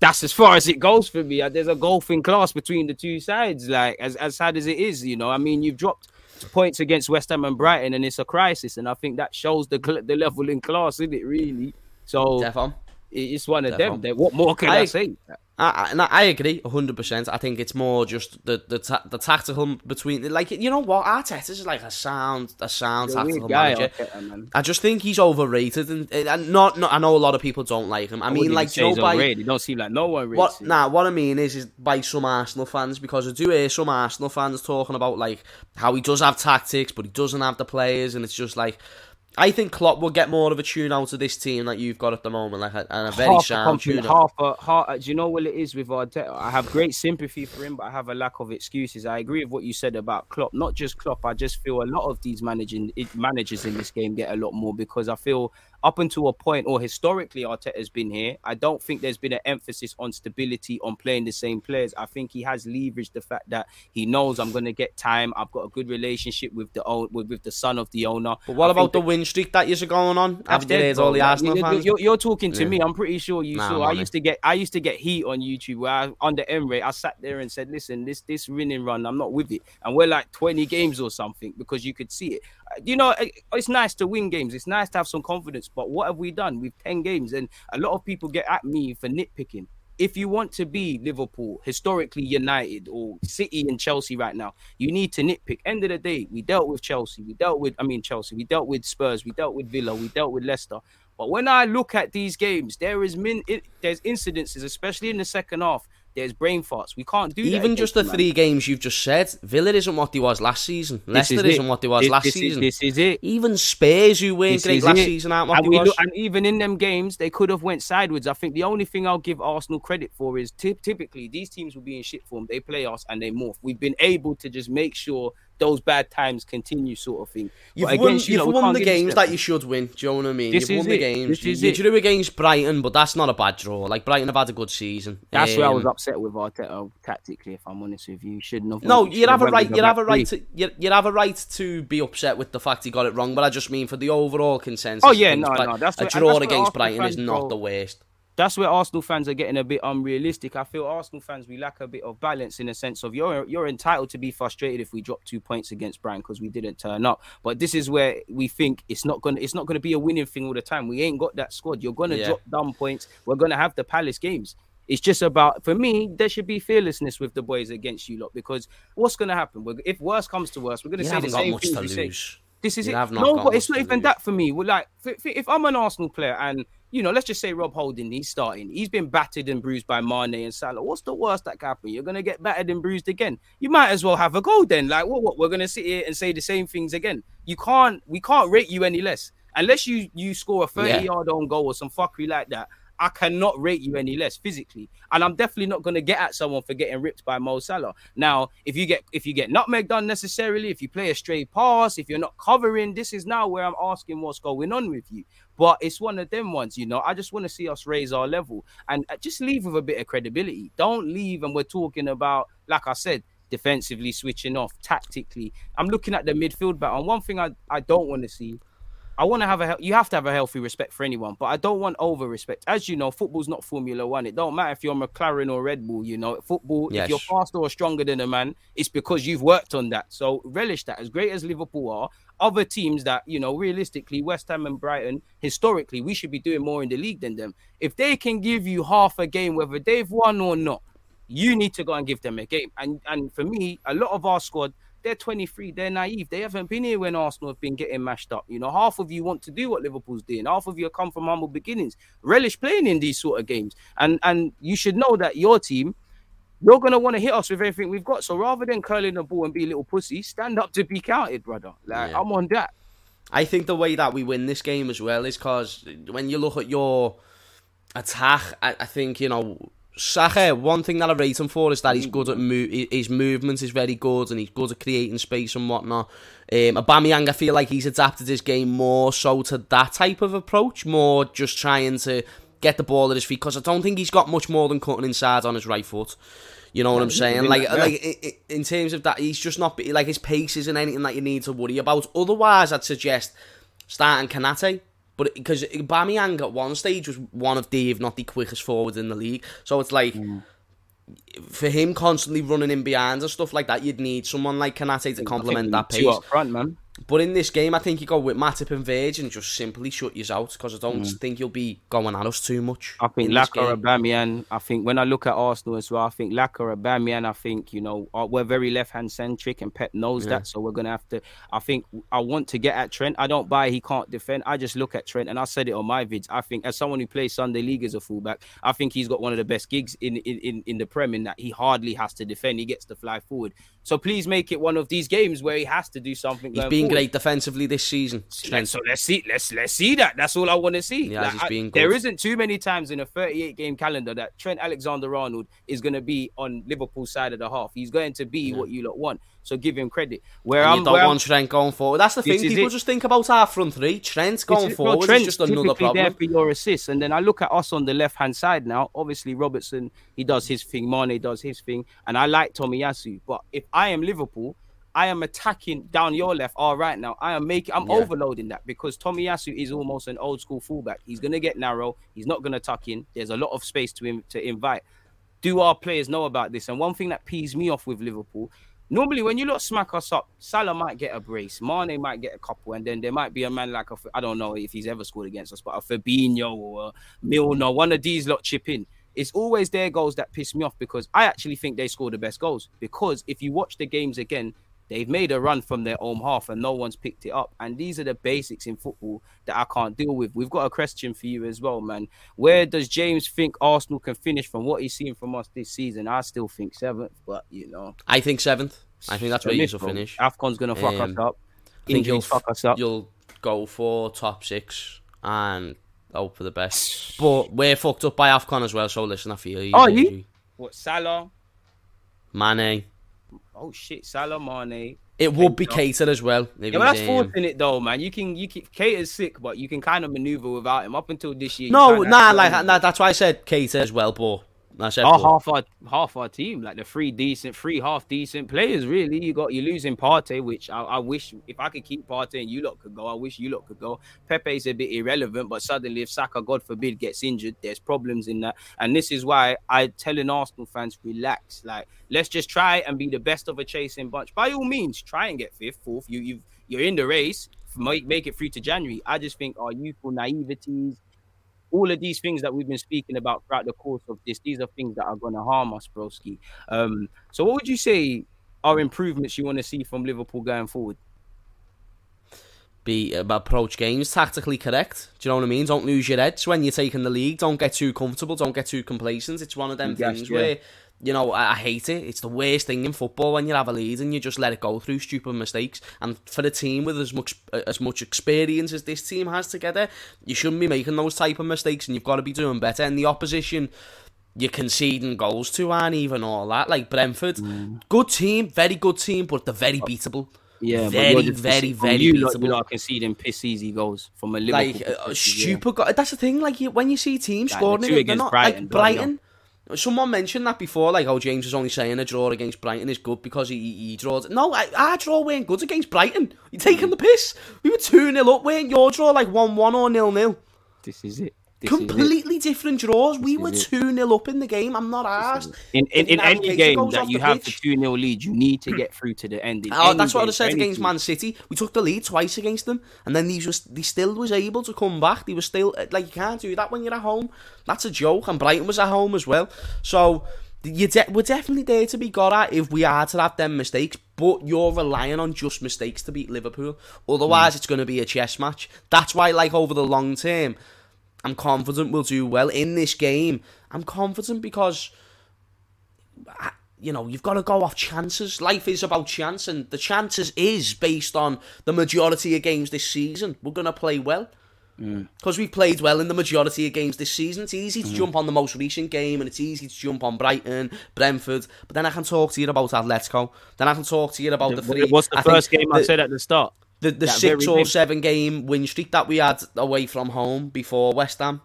that's as far as it goes for me. There's a golfing class between the two sides. Like as as sad as it is, you know. I mean, you've dropped points against West Ham and Brighton, and it's a crisis. And I think that shows the the level in class, isn't it? Really. So it's one of Defo. them. That- What more can I, I- say? I, I, I agree hundred percent. I think it's more just the the ta- the tactical between like you know what Arteta is like a sound a sound a tactical manager. Man. I just think he's overrated and, and not, not I know a lot of people don't like him. I, mean like you know by. It don't seem like no one what him. nah what I mean is is by some Arsenal fans because I do hear some Arsenal fans talking about like how he does have tactics but he doesn't have the players and it's just like I think Klopp will get more of a tune out of this team that you've got at the moment, like a, and a very half sound tune. half a half. Do you know what it is with Arteta? I have great sympathy for him, but I have a lack of excuses. I agree with what you said about Klopp. Not just Klopp. I just feel a lot of these managing managers in this game get a lot more because I feel up until a point, or historically, Arteta's been here. I don't think there's been an emphasis on stability on playing the same players. I think he has leveraged the fact that he knows I'm going to get time. I've got a good relationship with the own with, with the son of the owner. But what I about the that- win streak that you're going on? after Have you dead, heard bro. all the Arsenal you're, fans? You're, you're talking to Yeah. me. I'm pretty sure you Nah, saw. I used to get. I used to get heat on YouTube where I, under Emery, I sat there and said, "Listen, this this winning run, I'm not with it." And we're like 20 games or something because you could see it. You know, it's nice to win games. It's nice to have some confidence. But what have we done with 10 games? And a lot of people get at me for nitpicking. If you want to be Liverpool, historically United, or City and Chelsea right now, you need to nitpick. End of the day, we dealt with Chelsea, we dealt with, I mean, Chelsea, we dealt with Spurs, we dealt with Villa, we dealt with Leicester. But when I look at these games, there is min, it, there's incidences, especially in the second half. There's brain farts. We can't do that Even just the man. three games you've just said, Villa isn't what they was last season. Leicester is isn't it. what they was This- last this is- season. this is it. Even Spurs, who weren't great is last it. season, aren't what and, they we was. look, and even in them games, they could have went sideways. I think the only thing I'll give Arsenal credit for is typ- typically these teams will be in shit form. They play us and they morph. We've been able to just make sure those bad times continue, sort of thing. You've But won, against, you you've know, won the games that you should win. Do you know what I mean? This you've is won the it. games. This You, is you drew against Brighton, but that's not a bad draw. Like Brighton have had a good season. That's where I Um, was upset with Arteta tactically. If I'm honest with you, shouldn't have. No, you'd have a right. You'd have a right to. You'd, you'd have a right to be upset with the fact he got it wrong. But I just mean for the overall consensus. Oh, yeah, no, no, that's a draw against Brighton is not the worst. That's where Arsenal fans are getting a bit unrealistic. I feel Arsenal fans we lack a bit of balance in a sense of you're you're entitled to be frustrated if we drop two points against Brighton because we didn't turn up. But this is where we think it's not gonna it's not gonna be a winning thing all the time. We ain't got that squad. You're gonna Yeah. drop down points. We're gonna have the Palace games. It's just about for me. There should be fearlessness with the boys against you lot because what's gonna happen? We're, if worse comes to worse, we're gonna You say the same things to we say. This is You it. have not no, but it's not even lose. that for me. Well, Like, f- f- if I'm an Arsenal player and you know, let's just say Rob Holding, he's starting. He's been battered and bruised by Mane and Salah. What's the worst that can happen? You're gonna get battered and bruised again. You might as well have a goal then. Like, what? What? We're gonna sit here and say the same things again. You can't. We can't rate you any less unless you you score a 30 Yeah. yard on goal or some fuckery like that. I cannot rate you any less physically, and I'm definitely not going to get at someone for getting ripped by Mo Salah. Now, if you get if you get nutmeg done necessarily, if you play a stray pass, if you're not covering, this is now where I'm asking what's going on with you. But it's one of them ones, you know. I just want to see us raise our level and uh, just leave with a bit of credibility. Don't leave, and we're talking about, like I said, defensively switching off, tactically. I'm looking at the midfield battle, and one thing I, I don't want to see I want to have a you have to have a healthy respect for anyone, but I don't want over respect. As you know, football's not Formula One. It don't matter if you're McLaren or Red Bull. You know, football. Yes. If you're faster or stronger than a man, it's because you've worked on that. So relish that. As great as Liverpool are, other teams that you know, realistically, West Ham and Brighton, historically, we should be doing more in the league than them. If they can give you half a game, whether they've won or not, you need to go and give them a game. And and for me, a lot of our squad, they're 23, they're naive. They haven't been here when Arsenal have been getting mashed up. You know, half of you want to do what Liverpool's doing. Half of you come from humble beginnings. Relish playing in these sort of games. And and you should know that your team, you're gonna want to hit us with everything we've got. So rather than curling the ball and be a little pussy, stand up to be counted, brother. Like Yeah. I'm on that. I think the way that we win this game as well is because when you look at your attack, I, I think you know Saka. One thing that I rate him for is that he's good at move. His movement is very good, and he's good at creating space and whatnot. Um, Aubameyang, I feel like he's adapted his game more so to that type of approach, more just trying to get the ball at his feet. Because I don't think he's got much more than cutting inside on his right foot. You know what I'm saying? Like, like like i- i- in terms of that, he's just not like his pace isn't anything that you need to worry about. Otherwise, I'd suggest starting Konaté. But because Bamiyang at one stage was one of the, if not the quickest forward in the league, so it's like Mm. for him constantly running in behind and stuff like that, you'd need someone like Konaté to complement that pace. Two up front, man. But in this game, I think you go with Matip and Verge and just simply shut you out because I don't Mm. think you'll be going at us too much. I think Laka. Aubameyang. I think when I look at Arsenal as well, I think Laka Aubameyang. I think you know uh, we're very left hand centric, and Pep knows Yeah. that. So we're gonna have to. I think I want to get at Trent. I don't buy he can't defend. I just look at Trent, and I said it on my vids. I think as someone who plays Sunday League as a fullback, I think he's got one of the best gigs in in in, in the Prem in that he hardly has to defend. He gets to fly forward. So please make it one of these games where he has to do something. He's been forward. great defensively this season. Trent. So let's see, let's let's see that. That's all I want to see. Yeah, Like, he's I- there good. isn't too many times in a 38 game calendar that Trent Alexander-Arnold is going to be on Liverpool's side of the half. He's going to be what you lot want. So give him credit. Where And I'm, you don't where I'm- Trent going forward. That's the thing. People it. just think about our front three. Trent going It's- well, forward is Trent's just another problem. there for your assists, and then I look at us on the left hand side now. Obviously, Robertson he does his thing, Mane does his thing, and I like Tomiyasu. But if I am Liverpool, I am attacking down your left. All right, now I am making, I'm Yeah. overloading that because Tomiyasu is almost an old school fullback. He's gonna get narrow. He's not gonna tuck in. There's a lot of space to him to invite. Do our players know about this? And one thing that pees me off with Liverpool. Normally, when you lot smack us up, Salah might get a brace, Mane might get a couple, and then there might be a man like a, I don't know if he's ever scored against us, but a Fabinho or a Milner, one of these lot chip in. It's always their goals that piss me off because I actually think they score the best goals. Because if you watch the games again, they've made a run from their own half and no one's picked it up. And these are the basics in football that I can't deal with. We've got a question for you as well, man. Where does James think Arsenal can finish from what he's seen from us this season? I still think seventh, but you know, I think seventh. I think that's where you miss, will finish. Afcon's gonna fuck Um, us up. I think you'll fuck us up. You'll go for top six and hope for the best. But we're fucked up by Afcon as well. So listen, I feel you. Oh, you? What Salah? Mane. Oh shit, Salah Mane. It would be Keita as well. If Yeah, but that's it though, man. You can you can Keita's sick, but you can kind of maneuver without him up until this year. No, nah, like nah, that's why I said Keita as well, but Said our half our half our team, like the three decent, three half decent players. Really, you got you losing Partey, which I, I wish if I could keep Partey and you lot could go. I wish you lot could go. Pepe's a bit irrelevant, but suddenly if Saka, God forbid, gets injured, there's problems in that. And this is why I telling Arsenal fans relax. Like let's just try and be the best of a chasing bunch. By all means, try and get fifth, fourth. You you you're in the race. Make make it through to January. I just think our youthful naiveties all of these things that we've been speaking about throughout the course of this, these are things that are going to harm us, broski. Um, so, what would you say are improvements you want to see from Liverpool going forward? be uh, approach games tactically correct. Do you know what I mean? Don't lose your heads when you're taking the league. Don't get too comfortable. Don't get too complacent. It's one of them Yes, things yeah. where you know I, hate it. It's the worst thing in football when you have a lead and you just let it go through stupid mistakes. And for a team with as much uh, as much experience as this team has together, you shouldn't be making those type of mistakes, and you've got to be doing better. And the opposition. You're conceding goals to aren't even all that. Like Brentford, Mm. good team, very good team, but they're very beatable. Yeah, very, very, very you beatable. you lot are conceding piss easy goals from a Liverpool. like uh, perspective, yeah. Go- That's the thing. Like you, when you see teams Like, scoring, the it, they're not Brighton, like Brighton. Someone mentioned that before, like, oh, James is only saying a draw against Brighton is good because he, he, he draws. No, I, our draw weren't good against Brighton. You're taking mm. the piss. We were 2 0 up, weren't your draw like 1 1 or 0 0? This is it. This is. Completely different draws. We were 2 0 up in the game. I'm not asked. In, in, in any game that you have pitch. the 2 0 lead, you need to get through to the end. In Oh, that's what I game, would have said for against Man City. We took the lead twice against them, and then he just he still was able to come back. He was still like you can't do that when you're at home. That's a joke. And Brighton was at home as well. So you de- we're definitely there to be got at if we are to have them mistakes. But you're relying on just mistakes to beat Liverpool. Otherwise, hmm. it's going to be a chess match. That's why, like over the long term, I'm confident we'll do well in this game. I'm confident because you know, you've got to go off chances. Life is about chance, and the chances is based on the majority of games this season. We're going to play well. Mm. Because we've played well in the majority of games this season. It's easy to mm-hmm. jump on the most recent game, and it's easy to jump on Brighton, Brentford. But then I can talk to you about Atletico. Then I can talk to you about the three. What's the I first game I said at the start? The, the That six or game. seven game win streak that we had away from home before West Ham.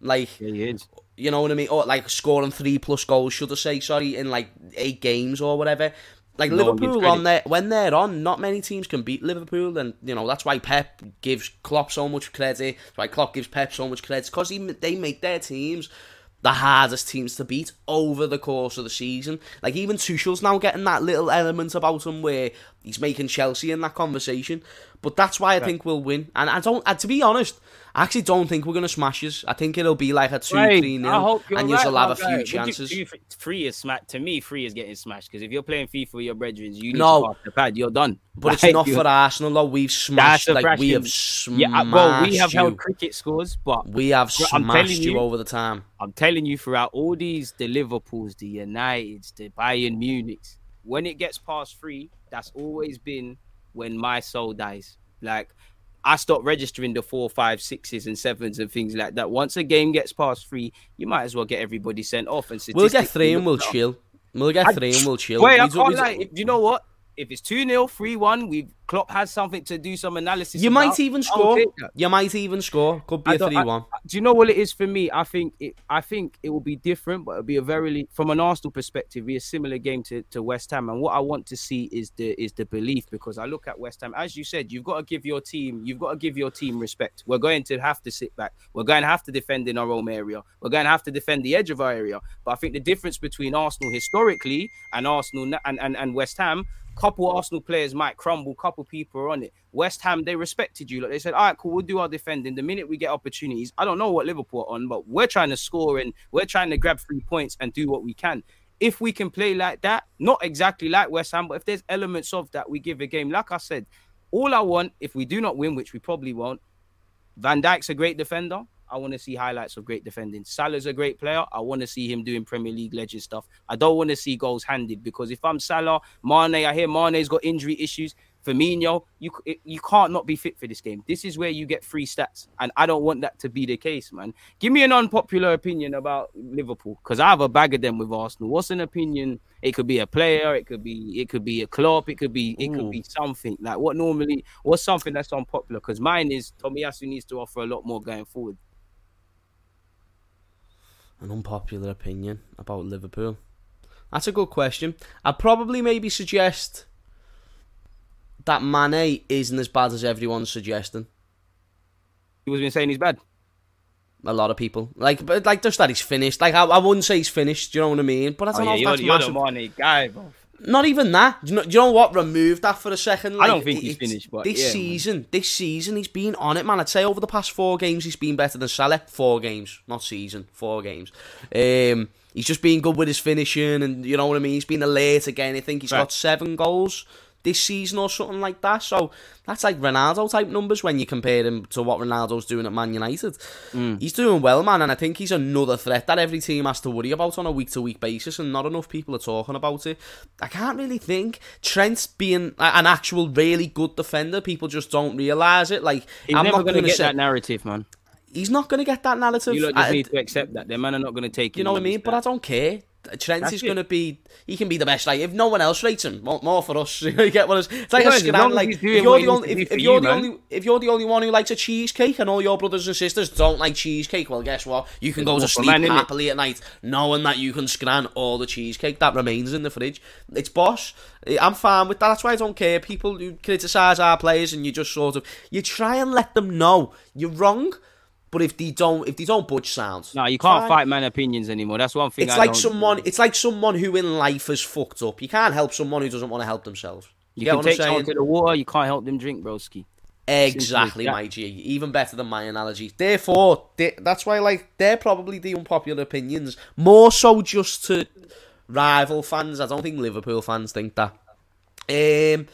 Like, Yeah, you know what I mean? Or like scoring three plus goals, should I say? Sorry, in like eight games or whatever. Like No Liverpool on there when they're on, not many teams can beat Liverpool, and you know that's why Pep gives Klopp so much credit. That's why Klopp gives Pep so much credit because they make their teams the hardest teams to beat over the course of the season. Like even Tuchel's now getting that little element about him where he's making Chelsea in that conversation. But that's why I think we'll win. And I don't, uh, to be honest, I actually don't think we're going to smash us. I think it'll be like a 2 Right, 3 I nil, and right, you'll have a few. Chances. You, free is smacked. To me, free is getting smashed because if you're playing FIFA with your brethren, you need No. to pass the pad. You're done. but it's not for Arsenal, though. We've smashed, like, we have smashed Yeah, uh, well, we have you. held cricket scores, but We have smashed you you- over the time. I'm telling you, throughout all these, the Liverpools, the Uniteds, the Bayern Munichs, when it gets past three, that's always been when my soul dies. Like, I stop registering the four, five, sixes, and sevens and things like that. Once a game gets past three, you might as well get everybody sent off. And We'll get three and we'll chill. We'll get I- three and we'll chill. Wait, I can't lie. You know what? If it's 2 0, 3 1, we Klopp has something to do some analysis. You about, might even score. You might even score. Could be I a 3 1. do you know what it is for me? I think it. I think it will be different, but it'll be a very, from an Arsenal perspective, be a similar game to, to West Ham. And what I want to see is the is the belief because I look at West Ham, as you said, you've got to give your team, you've got to give your team respect. We're going to have to sit back. We're going to have to defend in our own area. We're going to have to defend the edge of our area. But I think the difference between Arsenal historically and Arsenal and and, and West Ham. Couple Arsenal players might crumble, couple people are on it. West Ham, they respected you. Like they said, all right, cool, we'll do our defending. The minute we get opportunities, I don't know what Liverpool are on, but we're trying to score and we're trying to grab three points and do what we can. If we can play like that, not exactly like West Ham, but if there's elements of that, we give a game. Like I said, all I want, if we do not win, which we probably won't, Van Dijk's a great defender. I want to see highlights of great defending. Salah's a great player. I want to see him doing Premier League legend stuff. I don't want to see goals handed because if I'm Salah, Mane, I hear Mane's got injury issues. Firmino, you you can't not be fit for this game. This is where you get free stats, and I don't want that to be the case, man. Give me an unpopular opinion about Liverpool because I have a bag of them with Arsenal. What's an opinion? It could be a player, it could be it could be a club, it could be it Ooh. could be something like what normally what's something that's unpopular. Because mine is Tomiyasu needs to offer a lot more going forward. An unpopular opinion about Liverpool. That's a good question. I'd probably maybe suggest that Mane isn't as bad as everyone's suggesting. He was been saying he's bad. A lot of people like, but like just that he's finished. Like I, I wouldn't say he's finished. Do you know what I mean? But I don't Oh, know yeah, if you're, that's you're massive. the Mane guy, bro. Not even that. Do you know, do you know what? Remove that for a second. I don't think he's finished, but this yeah, man. season, this season, he's been on it, man. I'd say over the past four games, he's been better than Salah. Four games, not season. Four games. Um, he's just been good with his finishing, and you know what I mean. He's been alert again. I think he's Right. got seven goals this season or something like that. So that's like Ronaldo type numbers when you compare him to what Ronaldo's doing at Man United. Mm. He's doing well, man, and I think he's another threat that every team has to worry about on a week to week basis, and not enough people are talking about it. I can't really think Trent's being an actual really good defender. People just don't realise it. Like He's I'm never not going to get say that narrative, man. he's not going to get that narrative. You just I- need to accept that. The man are not going to take you know what I mean? But I don't care. Trent That's is going to be. He can be the best. Like if no one else rates him, more, more for us. you get what it's, it's like Yeah, a as scram. Like if you're the only, if, if you're you, the man. only, if you're the only one who likes a cheesecake and all your brothers and sisters don't like cheesecake, well, guess what? You can go to sleep man, happily at night knowing that you can scran all the cheesecake that remains in the fridge. It's boss. I'm fine with that. That's why I don't care. People who criticise our players and you just sort of you try and let them know you're wrong. But if they don't, if they don't budge, sounds. No, you can't Fine. fight man opinions anymore. That's one thing. It's I like don't- someone. It's like someone who in life has fucked up. You can't help someone who doesn't want to help themselves. You get can what take someone saying? to the water. You can't help them drink, broski. Exactly, my G. Even better than my analogy. Therefore, they, that's why like they're probably the unpopular opinions. More so just to rival fans. I don't think Liverpool fans think that. Um,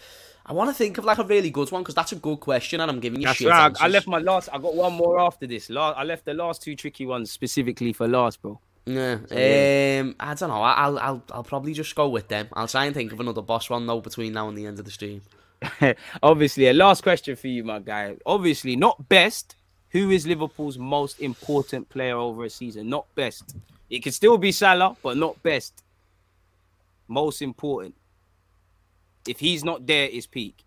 I want to think of like a really good one because that's a good question, and I'm giving you That's shit right. I- I left my last. I got one more after this. Last, I left the last two tricky ones specifically for last, bro. Yeah. yeah. Um, I don't know. I'll I'll I'll probably just go with them. I'll try and think of another boss one though between now and the end of the stream. Obviously, a last question for you, my guy. Obviously, not best. Who is Liverpool's most important player over a season? Not best. It could still be Salah, but not best. Most important. If he's not there, is peak.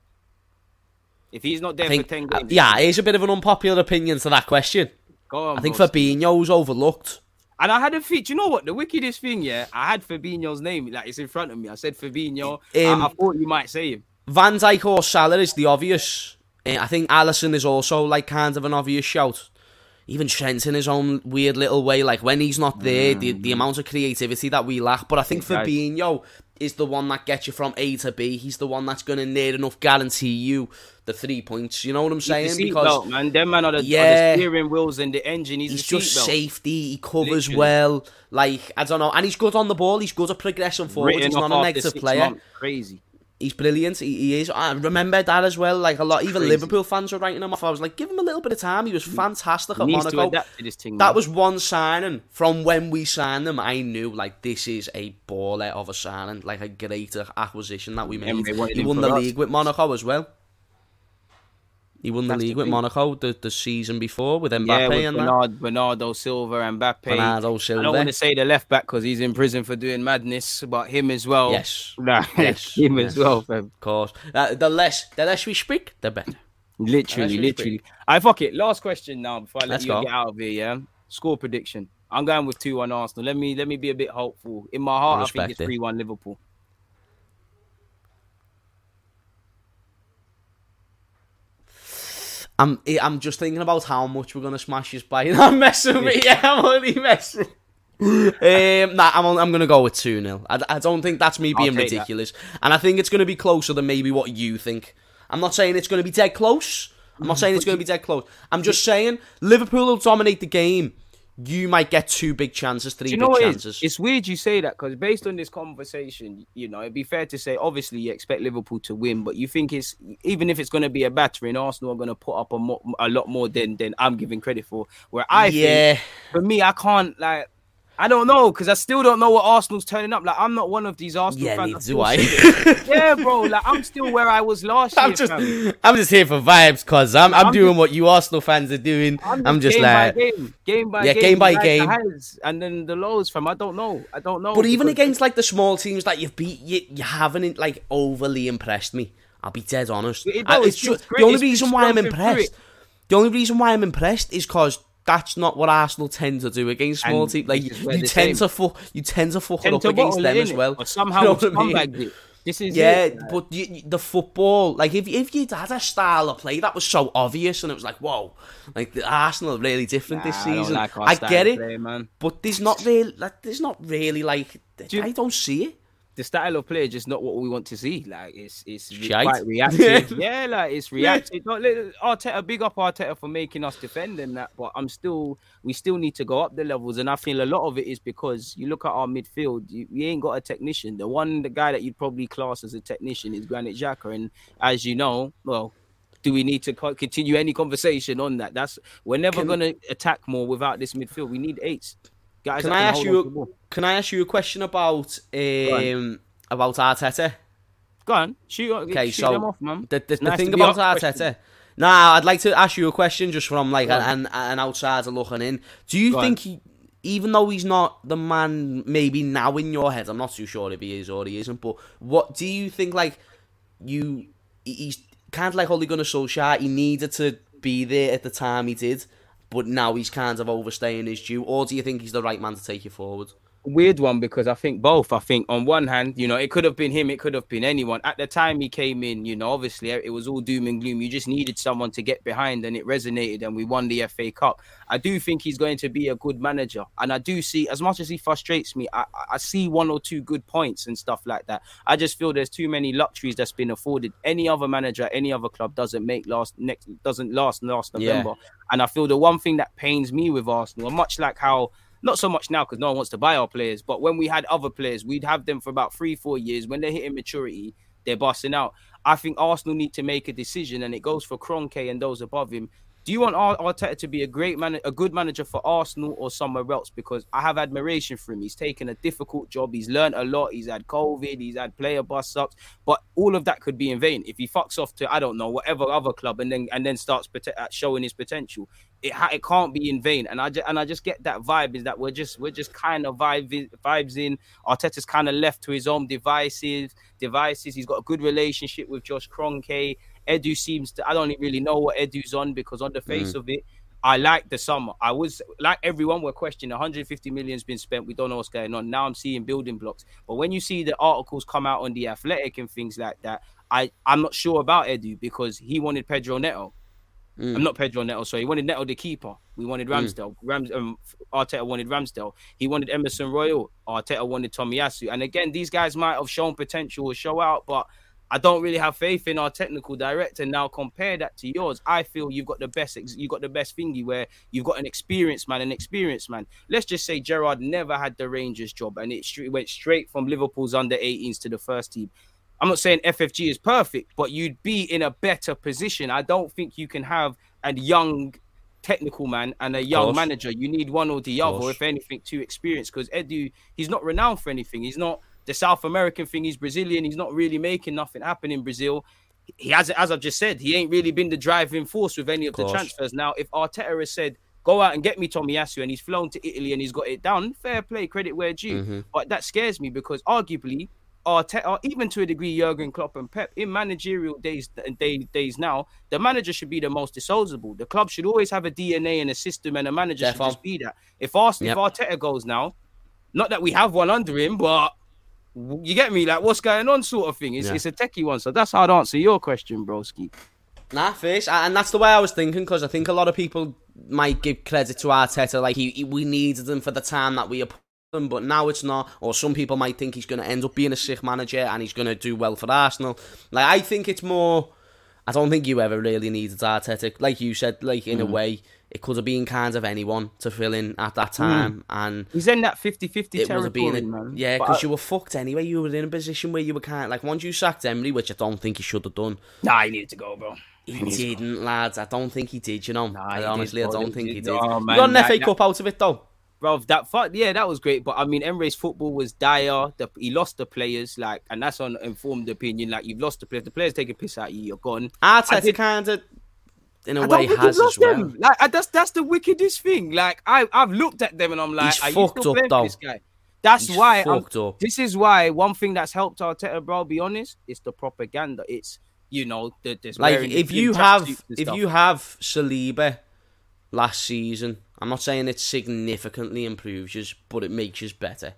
If he's not there I think, for ten uh, games, yeah, here's a bit of an unpopular opinion to that question. go on. I think bro. Fabinho's overlooked. And I had a feat. You know what? The wickedest thing, yeah, I had Fabinho's name. Like it's in front of me. I said Fabinho. Um, I, I thought you might say him. Van Dijk or Salah is the obvious. Uh, I think Alisson is also like kind of an obvious shout. Even Trent in his own weird little way, like when he's not there, the, the amount of creativity that we lack. But I think. Fabinho is the one that gets you from A to B. He's the one that's going to near enough guarantee you the three points. You know what I'm saying? Because belt, man, them man are the, Yeah. are the steering wheels and the engine. He's, he's just seatbelt. safety. He covers Literally. well. Like I don't know, and he's good on the ball. He's good at progressing forward. Written He's not a negative negative player. months. Crazy. He's brilliant. He, he is. I remember that as well. Like a lot, even Crazy. Liverpool fans were writing him off. I was like, give him a little bit of time. He was fantastic He at Monaco. adapt to this thing. That man. was one signing from when we signed him. I knew like this is a baller of a signing, like a greater acquisition that we made. Wanted He won the us. league with Monaco as well. He won the That's the league with thing. Monaco the, the season before with Mbappe yeah, with and that. Bernardo Silva and Mbappe. Bernardo I don't want to say the left back because he's in prison for doing madness, but him as well. Yes, Nah, Yes, him yes. as well, fam. of course. Uh, the less the less we speak, the better. Literally, really literally. I fuck it. Last question now before I let Let's you go. get out of here. Yeah, score prediction. I'm going with two one Arsenal. Let me let me be a bit hopeful. In my heart, I, think it's it. three one Liverpool. I'm I'm just thinking about how much we're gonna smash this by. I'm messing with you. I'm only messing. um, nah, I'm I'm gonna go with two 0 I, I don't think that's me being take that. ridiculous, and I think it's gonna be closer than maybe what you think. I'm not saying it's gonna be dead close. I'm not saying it's gonna be dead close. I'm just saying Liverpool will dominate the game. You might get two big chances, three Do you big know it chances. It's weird you say that because based on this conversation, you know, it'd be fair to say obviously you expect Liverpool to win, but you think it's even if it's going to be a battering, Arsenal are going to put up a, mo- a lot more than than I'm giving credit for. Where I yeah, think for me, I can't like. I don't know because I still don't know what Arsenal's turning up. Like I'm not one of these Arsenal yeah, fans. do I. yeah, bro. Like I'm still where I was last I'm year. just, fam. I'm just here for vibes, cause I'm, I'm, I'm doing just- what you Arsenal fans are doing. I'm just, game like, by game, game by Yeah, game, game by like the game. highs and then the lows, fam. I don't know. I don't know. But even against like the small teams that you've beat, you, you haven't like overly impressed me. I'll be dead honest. It- I- it's it's ju- been great. the only It's reason why I'm impressed. The only reason why I'm impressed is because that's not what Arsenal tend to do against small teams. Like this you tend to fuck, you tend to fuck it up against them as well. Or somehow You know what I mean? This is Yeah, it. but you, the football, like if if you'd had a style of play that was so obvious and it was like, whoa, like the Arsenal are really different this Nah, I season. like I get it, play, man. but there's not really, like, there's not really like, you- I don't see it. The style of play is just not what we want to see. Like it's it's Shite. quite reactive. yeah, like it's reactive. Not Arteta, big up Arteta for making us defend and that, but I'm still we still need to go up the levels, and I feel a lot of it is because you look at our midfield, you, we ain't got a technician. The one, the guy that you'd probably class as a technician is Granit Xhaka, and as you know, well. Do we need to continue any conversation on that? That's we're never going to attack more without this midfield. We need eights. Guys, Can I ask you on to the ball. Can I ask you a question about on. um about Arteta? Go on, shoot, Okay, shoot so them off, man. the the, the nice thing about asked Arteta. questions. Nah, I'd like to ask you a question just from like Go an, an an outsider looking in. Do you Go on. think he, even though he's not the man, maybe now in your head, I'm not too sure if he is or he isn't. But what do you think? Like you, he's kind of like Ole Gunnar Solskjaer. He needed to be there at the time he did, but now he's kind of overstaying his due. Or do you think he's the right man to take you forward? Weird one because I think both. I think on one hand, you know, it could have been him, it could have been anyone. At the time he came in, you know, obviously it was all doom and gloom. You just needed someone to get behind, and it resonated, and we won the FA Cup. I do think he's going to be a good manager, and I do see as much as he frustrates me, I, I see one or two good points and stuff like that. I just feel there's too many luxuries that's been afforded. Any other manager, any other club doesn't make last next doesn't last last Yeah. November. And I feel the one thing that pains me with Arsenal, much like how not so much now because no one wants to buy our players, but when we had other players, we'd have them for about three, four years. When they're hitting maturity, they're busting out. I think Arsenal need to make a decision, and it goes for Kroenke and those above him. Do you want Ar- Arteta to be a great man, a good manager for Arsenal or somewhere else? Because I have admiration for him. He's taken a difficult job. He's learned a lot. He's had COVID. He's had player bust ups. But all of that could be in vain if he fucks off to I don't know whatever other club and then and then starts uh, showing his potential. It ha- it can't be in vain. And I just, and I just get that vibe is that we're just we're just kind of vibe vibes in. Arteta's kind of left to his own devices. Devices. He's got a good relationship with Josh Kroenke. Edu seems to. I don't really know what Edu's on because on the mm. face of it, I like the summer. I was like everyone. We're questioning 150 million's been spent. We don't know what's going on. Now I'm seeing building blocks. But when you see the articles come out on the Athletic and things like that, I I'm not sure about Edu because he wanted Pedro Neto. I'm not Pedro Neto, sorry. He wanted Neto the keeper. We wanted Ramsdale. Rams, um, Arteta wanted Ramsdale. He wanted Emerson Royal. Arteta wanted Tomiyasu. And again, these guys might have shown potential or show out, but I don't really have faith in our technical director. Now compare that to yours. I feel you've got the best. You've got the best thingy where you've got an experienced man, an experienced man. Let's just say Gerrard never had the Rangers job, and it went straight from Liverpool's under 18s to the first team. I'm not saying FSG is perfect, but you'd be in a better position. I don't think you can have a young technical man and a young manager. You need one or the other, if anything, too experienced. Because Edu, he's not renowned for anything. He's not the South American thing. He's Brazilian. He's not really making nothing happen in Brazil. He has, as I've just said, he ain't really been the driving force with any of, the transfers. Now, if Arteta has said, go out and get me Tomiyasu and he's flown to Italy and he's got it done, fair play, credit where due. Mm-hmm. But that scares me because arguably Arteta, even to a degree, Jurgen Klopp and Pep in managerial days day, days now, the manager should be the most disposable. The club should always have a DNA and a system, and a manager should just be that. If Arsenal, yep. if Arteta goes now, not that we have one under him, but you get me, like what's going on, sort of thing. It's, yeah. it's a techie one, so that's how I'd answer your question, broski. Nah, fish, and that's the way I was thinking because I think a lot of people might give credit to Arteta, like he, he we needed him for the time that we him, but now it's not. Or some people might think he's going to end up being a sick manager and he's going to do well for Arsenal. Like I think it's more. I don't think you ever really needed Arteta. Like you said, like in mm. a way, it could have been kind of anyone to fill in at that mm. time. Mm. And he's in that 50-50 territory, a, man. Yeah, because you were fucked anyway. You were in a position where you were kind of like once you sacked Emery, which I don't think he should have done. Nah, he needed to go, bro. He, he didn't, lads. I don't think he did. You know, nah, I honestly, did, I don't think he did. Oh, man, you got an FA Cup out of it though bro. That fuck, yeah, that was great. But I mean, Emery's football was dire. The, he lost the players, like, and that's on informed opinion. Like, you've lost the players. The players take a piss out you. You're gone. Arteta kind of. In a I way, has as well. Them. Like that's that's the wickedest thing. Like I I've looked at them and I'm like, He's fucked up though. This guy? That's He's why this is why one thing that's helped Arteta, bro. Be honest, it's the propaganda. It's you know the like if you have if you have Saliba last season I'm not saying it significantly improves you, but it makes you better.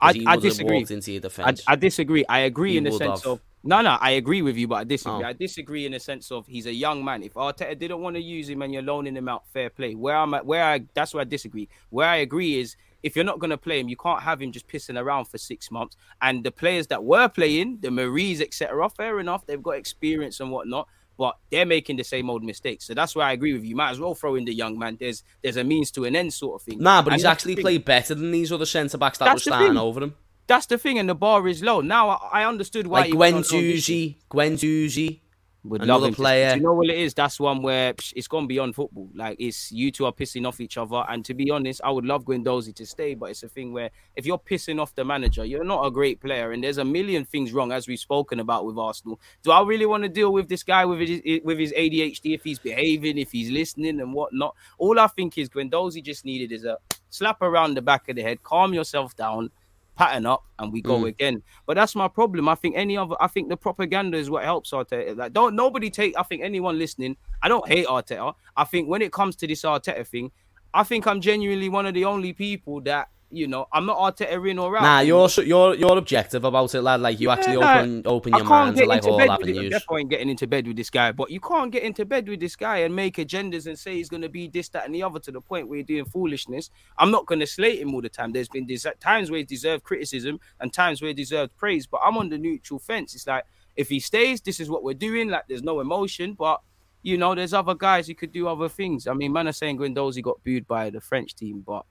I, I disagree. Into your defense. I, I disagree. I agree he in the sense have. of no, no. I agree with you, but I disagree. Oh. I disagree in the sense of he's a young man. If Arteta didn't want to use him and you're loaning him out, fair play. Where I'm at, where I that's where I disagree. Where I agree is if you're not going to play him, you can't have him just pissing around for six months. And the players that were playing, the Maries, etc., fair enough, they've got experience and whatnot but they're making the same old mistakes. So that's why I agree with you. Might as well throw in the young man. There's there's a means to an end sort of thing. Nah, but and he's actually played better than these other centre backs that were starting over him. That's the thing, and the bar is low. Now I, I understood why. Like Guendouzi, Guendouzi, would Another love him player. To, you know what it is? That's one where psh, it's gone beyond football. Like it's you two are pissing off each other. And to be honest, I would love Guendouzi to stay, but it's a thing where if you're pissing off the manager, you're not a great player. And there's a million things wrong, as we've spoken about with Arsenal. Do I really want to deal with this guy with his with his ADHD if he's behaving, if he's listening and whatnot? All I think is Guendouzi just needed is a slap around the back of the head, calm yourself down pattern up and we go mm. again. But that's my problem. I think any other, I think the propaganda is what helps Arteta. Like, don't nobody take. I think anyone listening, I don't hate Arteta. I think when it comes to this Arteta thing, I think I'm genuinely one of the only people that you know, I'm not Arteta in or out. Nah, you're you're you're objective about it, lad. Like you yeah, actually open open your mind to like all avenues. Why I'm getting into bed with this guy, but you can't get into bed with this guy and make agendas and say he's going to be this, that, and the other to the point where you're doing foolishness. I'm not going to slate him all the time. There's been times where he deserved criticism and times where he deserved praise, but I'm on the neutral fence. It's like if he stays, this is what we're doing. Like there's no emotion, but you know, there's other guys who could do other things. I mean, man are saying Guendouzi got booed by the French team, but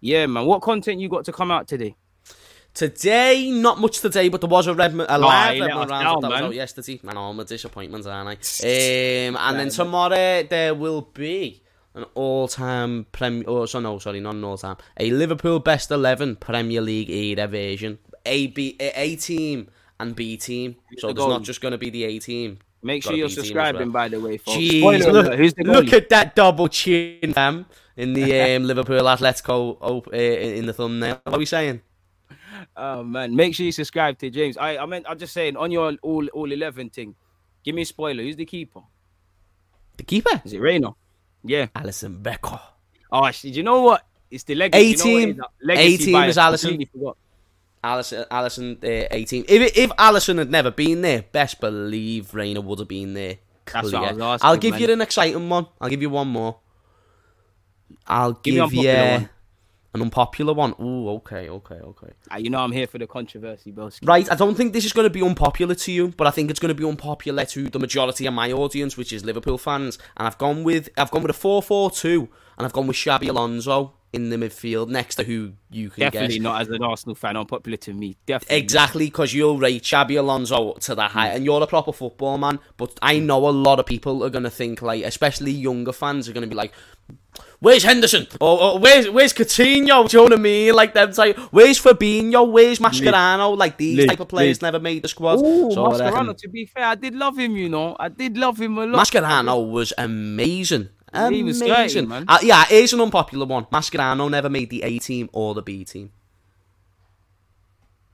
yeah, man. What content you got to come out today? Today, not much today, but there was a red a live oh, Redmond round down, that man. was out yesterday. Man, I'm a disappointment, aren't I? Um, and then tomorrow there will be an all-time Premier. Oh, so no, sorry, not an all-time. A Liverpool best eleven Premier League era version. A B A team and B team. So it's not just going to be the A team. Make sure you're subscribing, well. by the way, folks. Jeez, look, who's the look at that double chin, fam in the um, Liverpool Atletico op- uh, in the thumbnail. What are we saying? Oh man, make sure you subscribe to James. I I meant I'm just saying on your all all eleven thing. Give me a spoiler. Who's the keeper? The keeper is it Reina? Yeah, Alisson Becker. Oh, do you know what? It's the legacy. 18, you know legacy 18 is Alisson. Alisson, Alisson, uh, 18. If if Alisson had never been there, best believe Reina would have been there. That's what I was asking, I'll give man. you an exciting one. I'll give you one more. I'll Give give, you one. an unpopular one. Ooh, okay, okay, okay. Ah, you know I'm here for the controversy, bro. Right, I don't think this is going to be unpopular to you, but I think it's going to be unpopular to the majority of my audience, which is Liverpool fans. And I've gone with I've gone with a four-four-two, and I've gone with Xabi Alonso in the midfield next to who you can Definitely guess. not as an Arsenal fan, unpopular to me. Definitely. Exactly, because you'll rate Xabi Alonso to that height, mm. and you're a proper football man. But I know a lot of people are going to think, like, especially younger fans, are going to be like, Where's Henderson? Or, or where's where's Coutinho? Do you know what I mean? Like them type. Where's Fabinho? Where's Mascherano? Like these type of players never made the squad. Ooh, So Mascherano, to be fair, I did love him, you know. I did love him a lot. Mascherano was amazing. He was Amazing. skirting, man. Uh, yeah, here's an unpopular one. Mascherano never made the A team or the B team.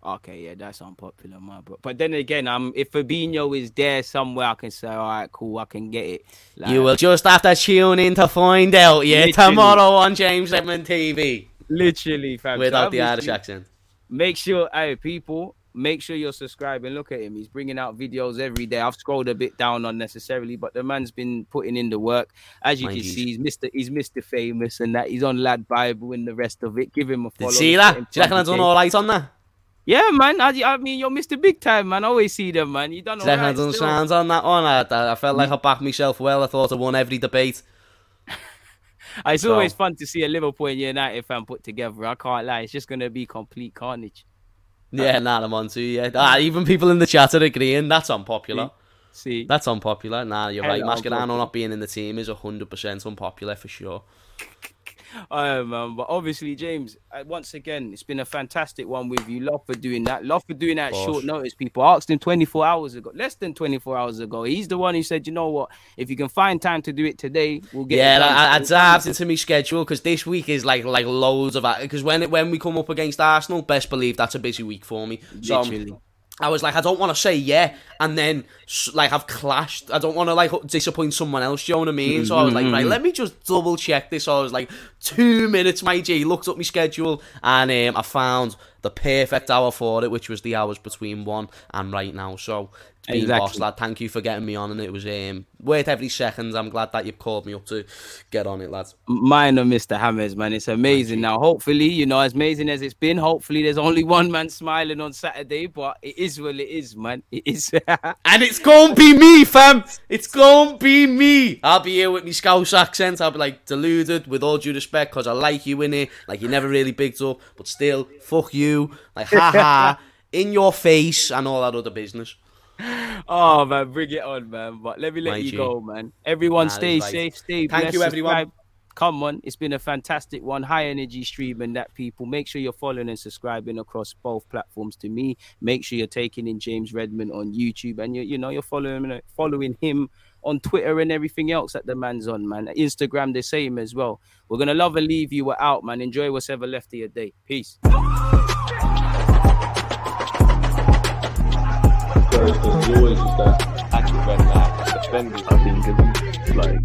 Okay, yeah, that's unpopular, man. But, but then again, um, if Fabinho is there somewhere, I can say, all right, cool, I can get it. Like, you will just have to tune in to find out, yeah, Literally. tomorrow on James Redmond TV. literally, fam. Without So the Irish obviously, accent. Make sure, hey, people, make sure you're subscribing. Look at him; he's bringing out videos every day. I've scrolled a bit down unnecessarily, but the man's been putting in the work. As you Mind can you. see, he's Mister, he's Mister Famous, and that he's on Lad Bible and the rest of it. Give him a Did follow. you see that? Do you reckon I done 20K. all right on that? Yeah, man. I, I mean, you're Mr. Big Time, man. I always see them, man. You done Do all you reckon I right. done sounds on that one? I, I felt like I hmm. backed myself well. I thought I won every debate. It's So- always fun to see a Liverpool and United fan put together. I can't lie. It's just gonna be complete carnage. Yeah, nah, I'm on to yeah. Ah, even people in the chat are agreeing. That's unpopular. See, That's unpopular. Nah, you're right. Mascherano not being in the team is 100% unpopular for sure. Uh, man. But obviously, James. Uh, once again, it's been a fantastic one with you. Love for doing that. Love for doing that at Of short notice. People asked him 24 hours ago, less than 24 hours ago. He's the one who said, you know what? If you can find time to do it today, we'll get. Yeah. I, I dived into my schedule because this week is like like loads of because when it, when we come up against Arsenal, best believe that's a busy week for me. So Literally. I was like, I don't want to say yeah, and then like I've clashed. I don't want to like disappoint someone else. You know what I mean? So I was like, right, let me just double check this. So I was like, two minutes, my G. Looked up my schedule, and um, I found the perfect hour for it, which was the hours between one and right now. So. Being Exactly. boss lad, thank you for getting me on, and it was um, worth every second. I'm glad that you've called me up to get on it, lads. Mine and Mr. Hammers, man. It's amazing. Now, hopefully, you know, as amazing as it's been, hopefully there's only one man smiling on Saturday, but it is what it is, man. It is. And it's gonna be me, fam. It's gonna be me. I'll be here with my Scouse accent. I'll be like deluded with all due respect because I like you in it. Like you never really picked up, but still, fuck you. Like ha ha, in your face and all that other business. Oh, man, bring it on, man. But let me let My you G. go, man. Everyone Nah, stay safe, stay Thank blessed, you, everyone. subscribe. Come on, it's been a fantastic one. High energy stream and that people. Make sure you're following and subscribing across both platforms to me. Make sure you're taking in James Redmond on YouTube and you you know you're following uh, following him on Twitter and everything else that the man's on, man. Instagram the same as well. We're gonna love and leave you. We're out, man. Enjoy what's ever left of your day. Peace. First, there's always just that active like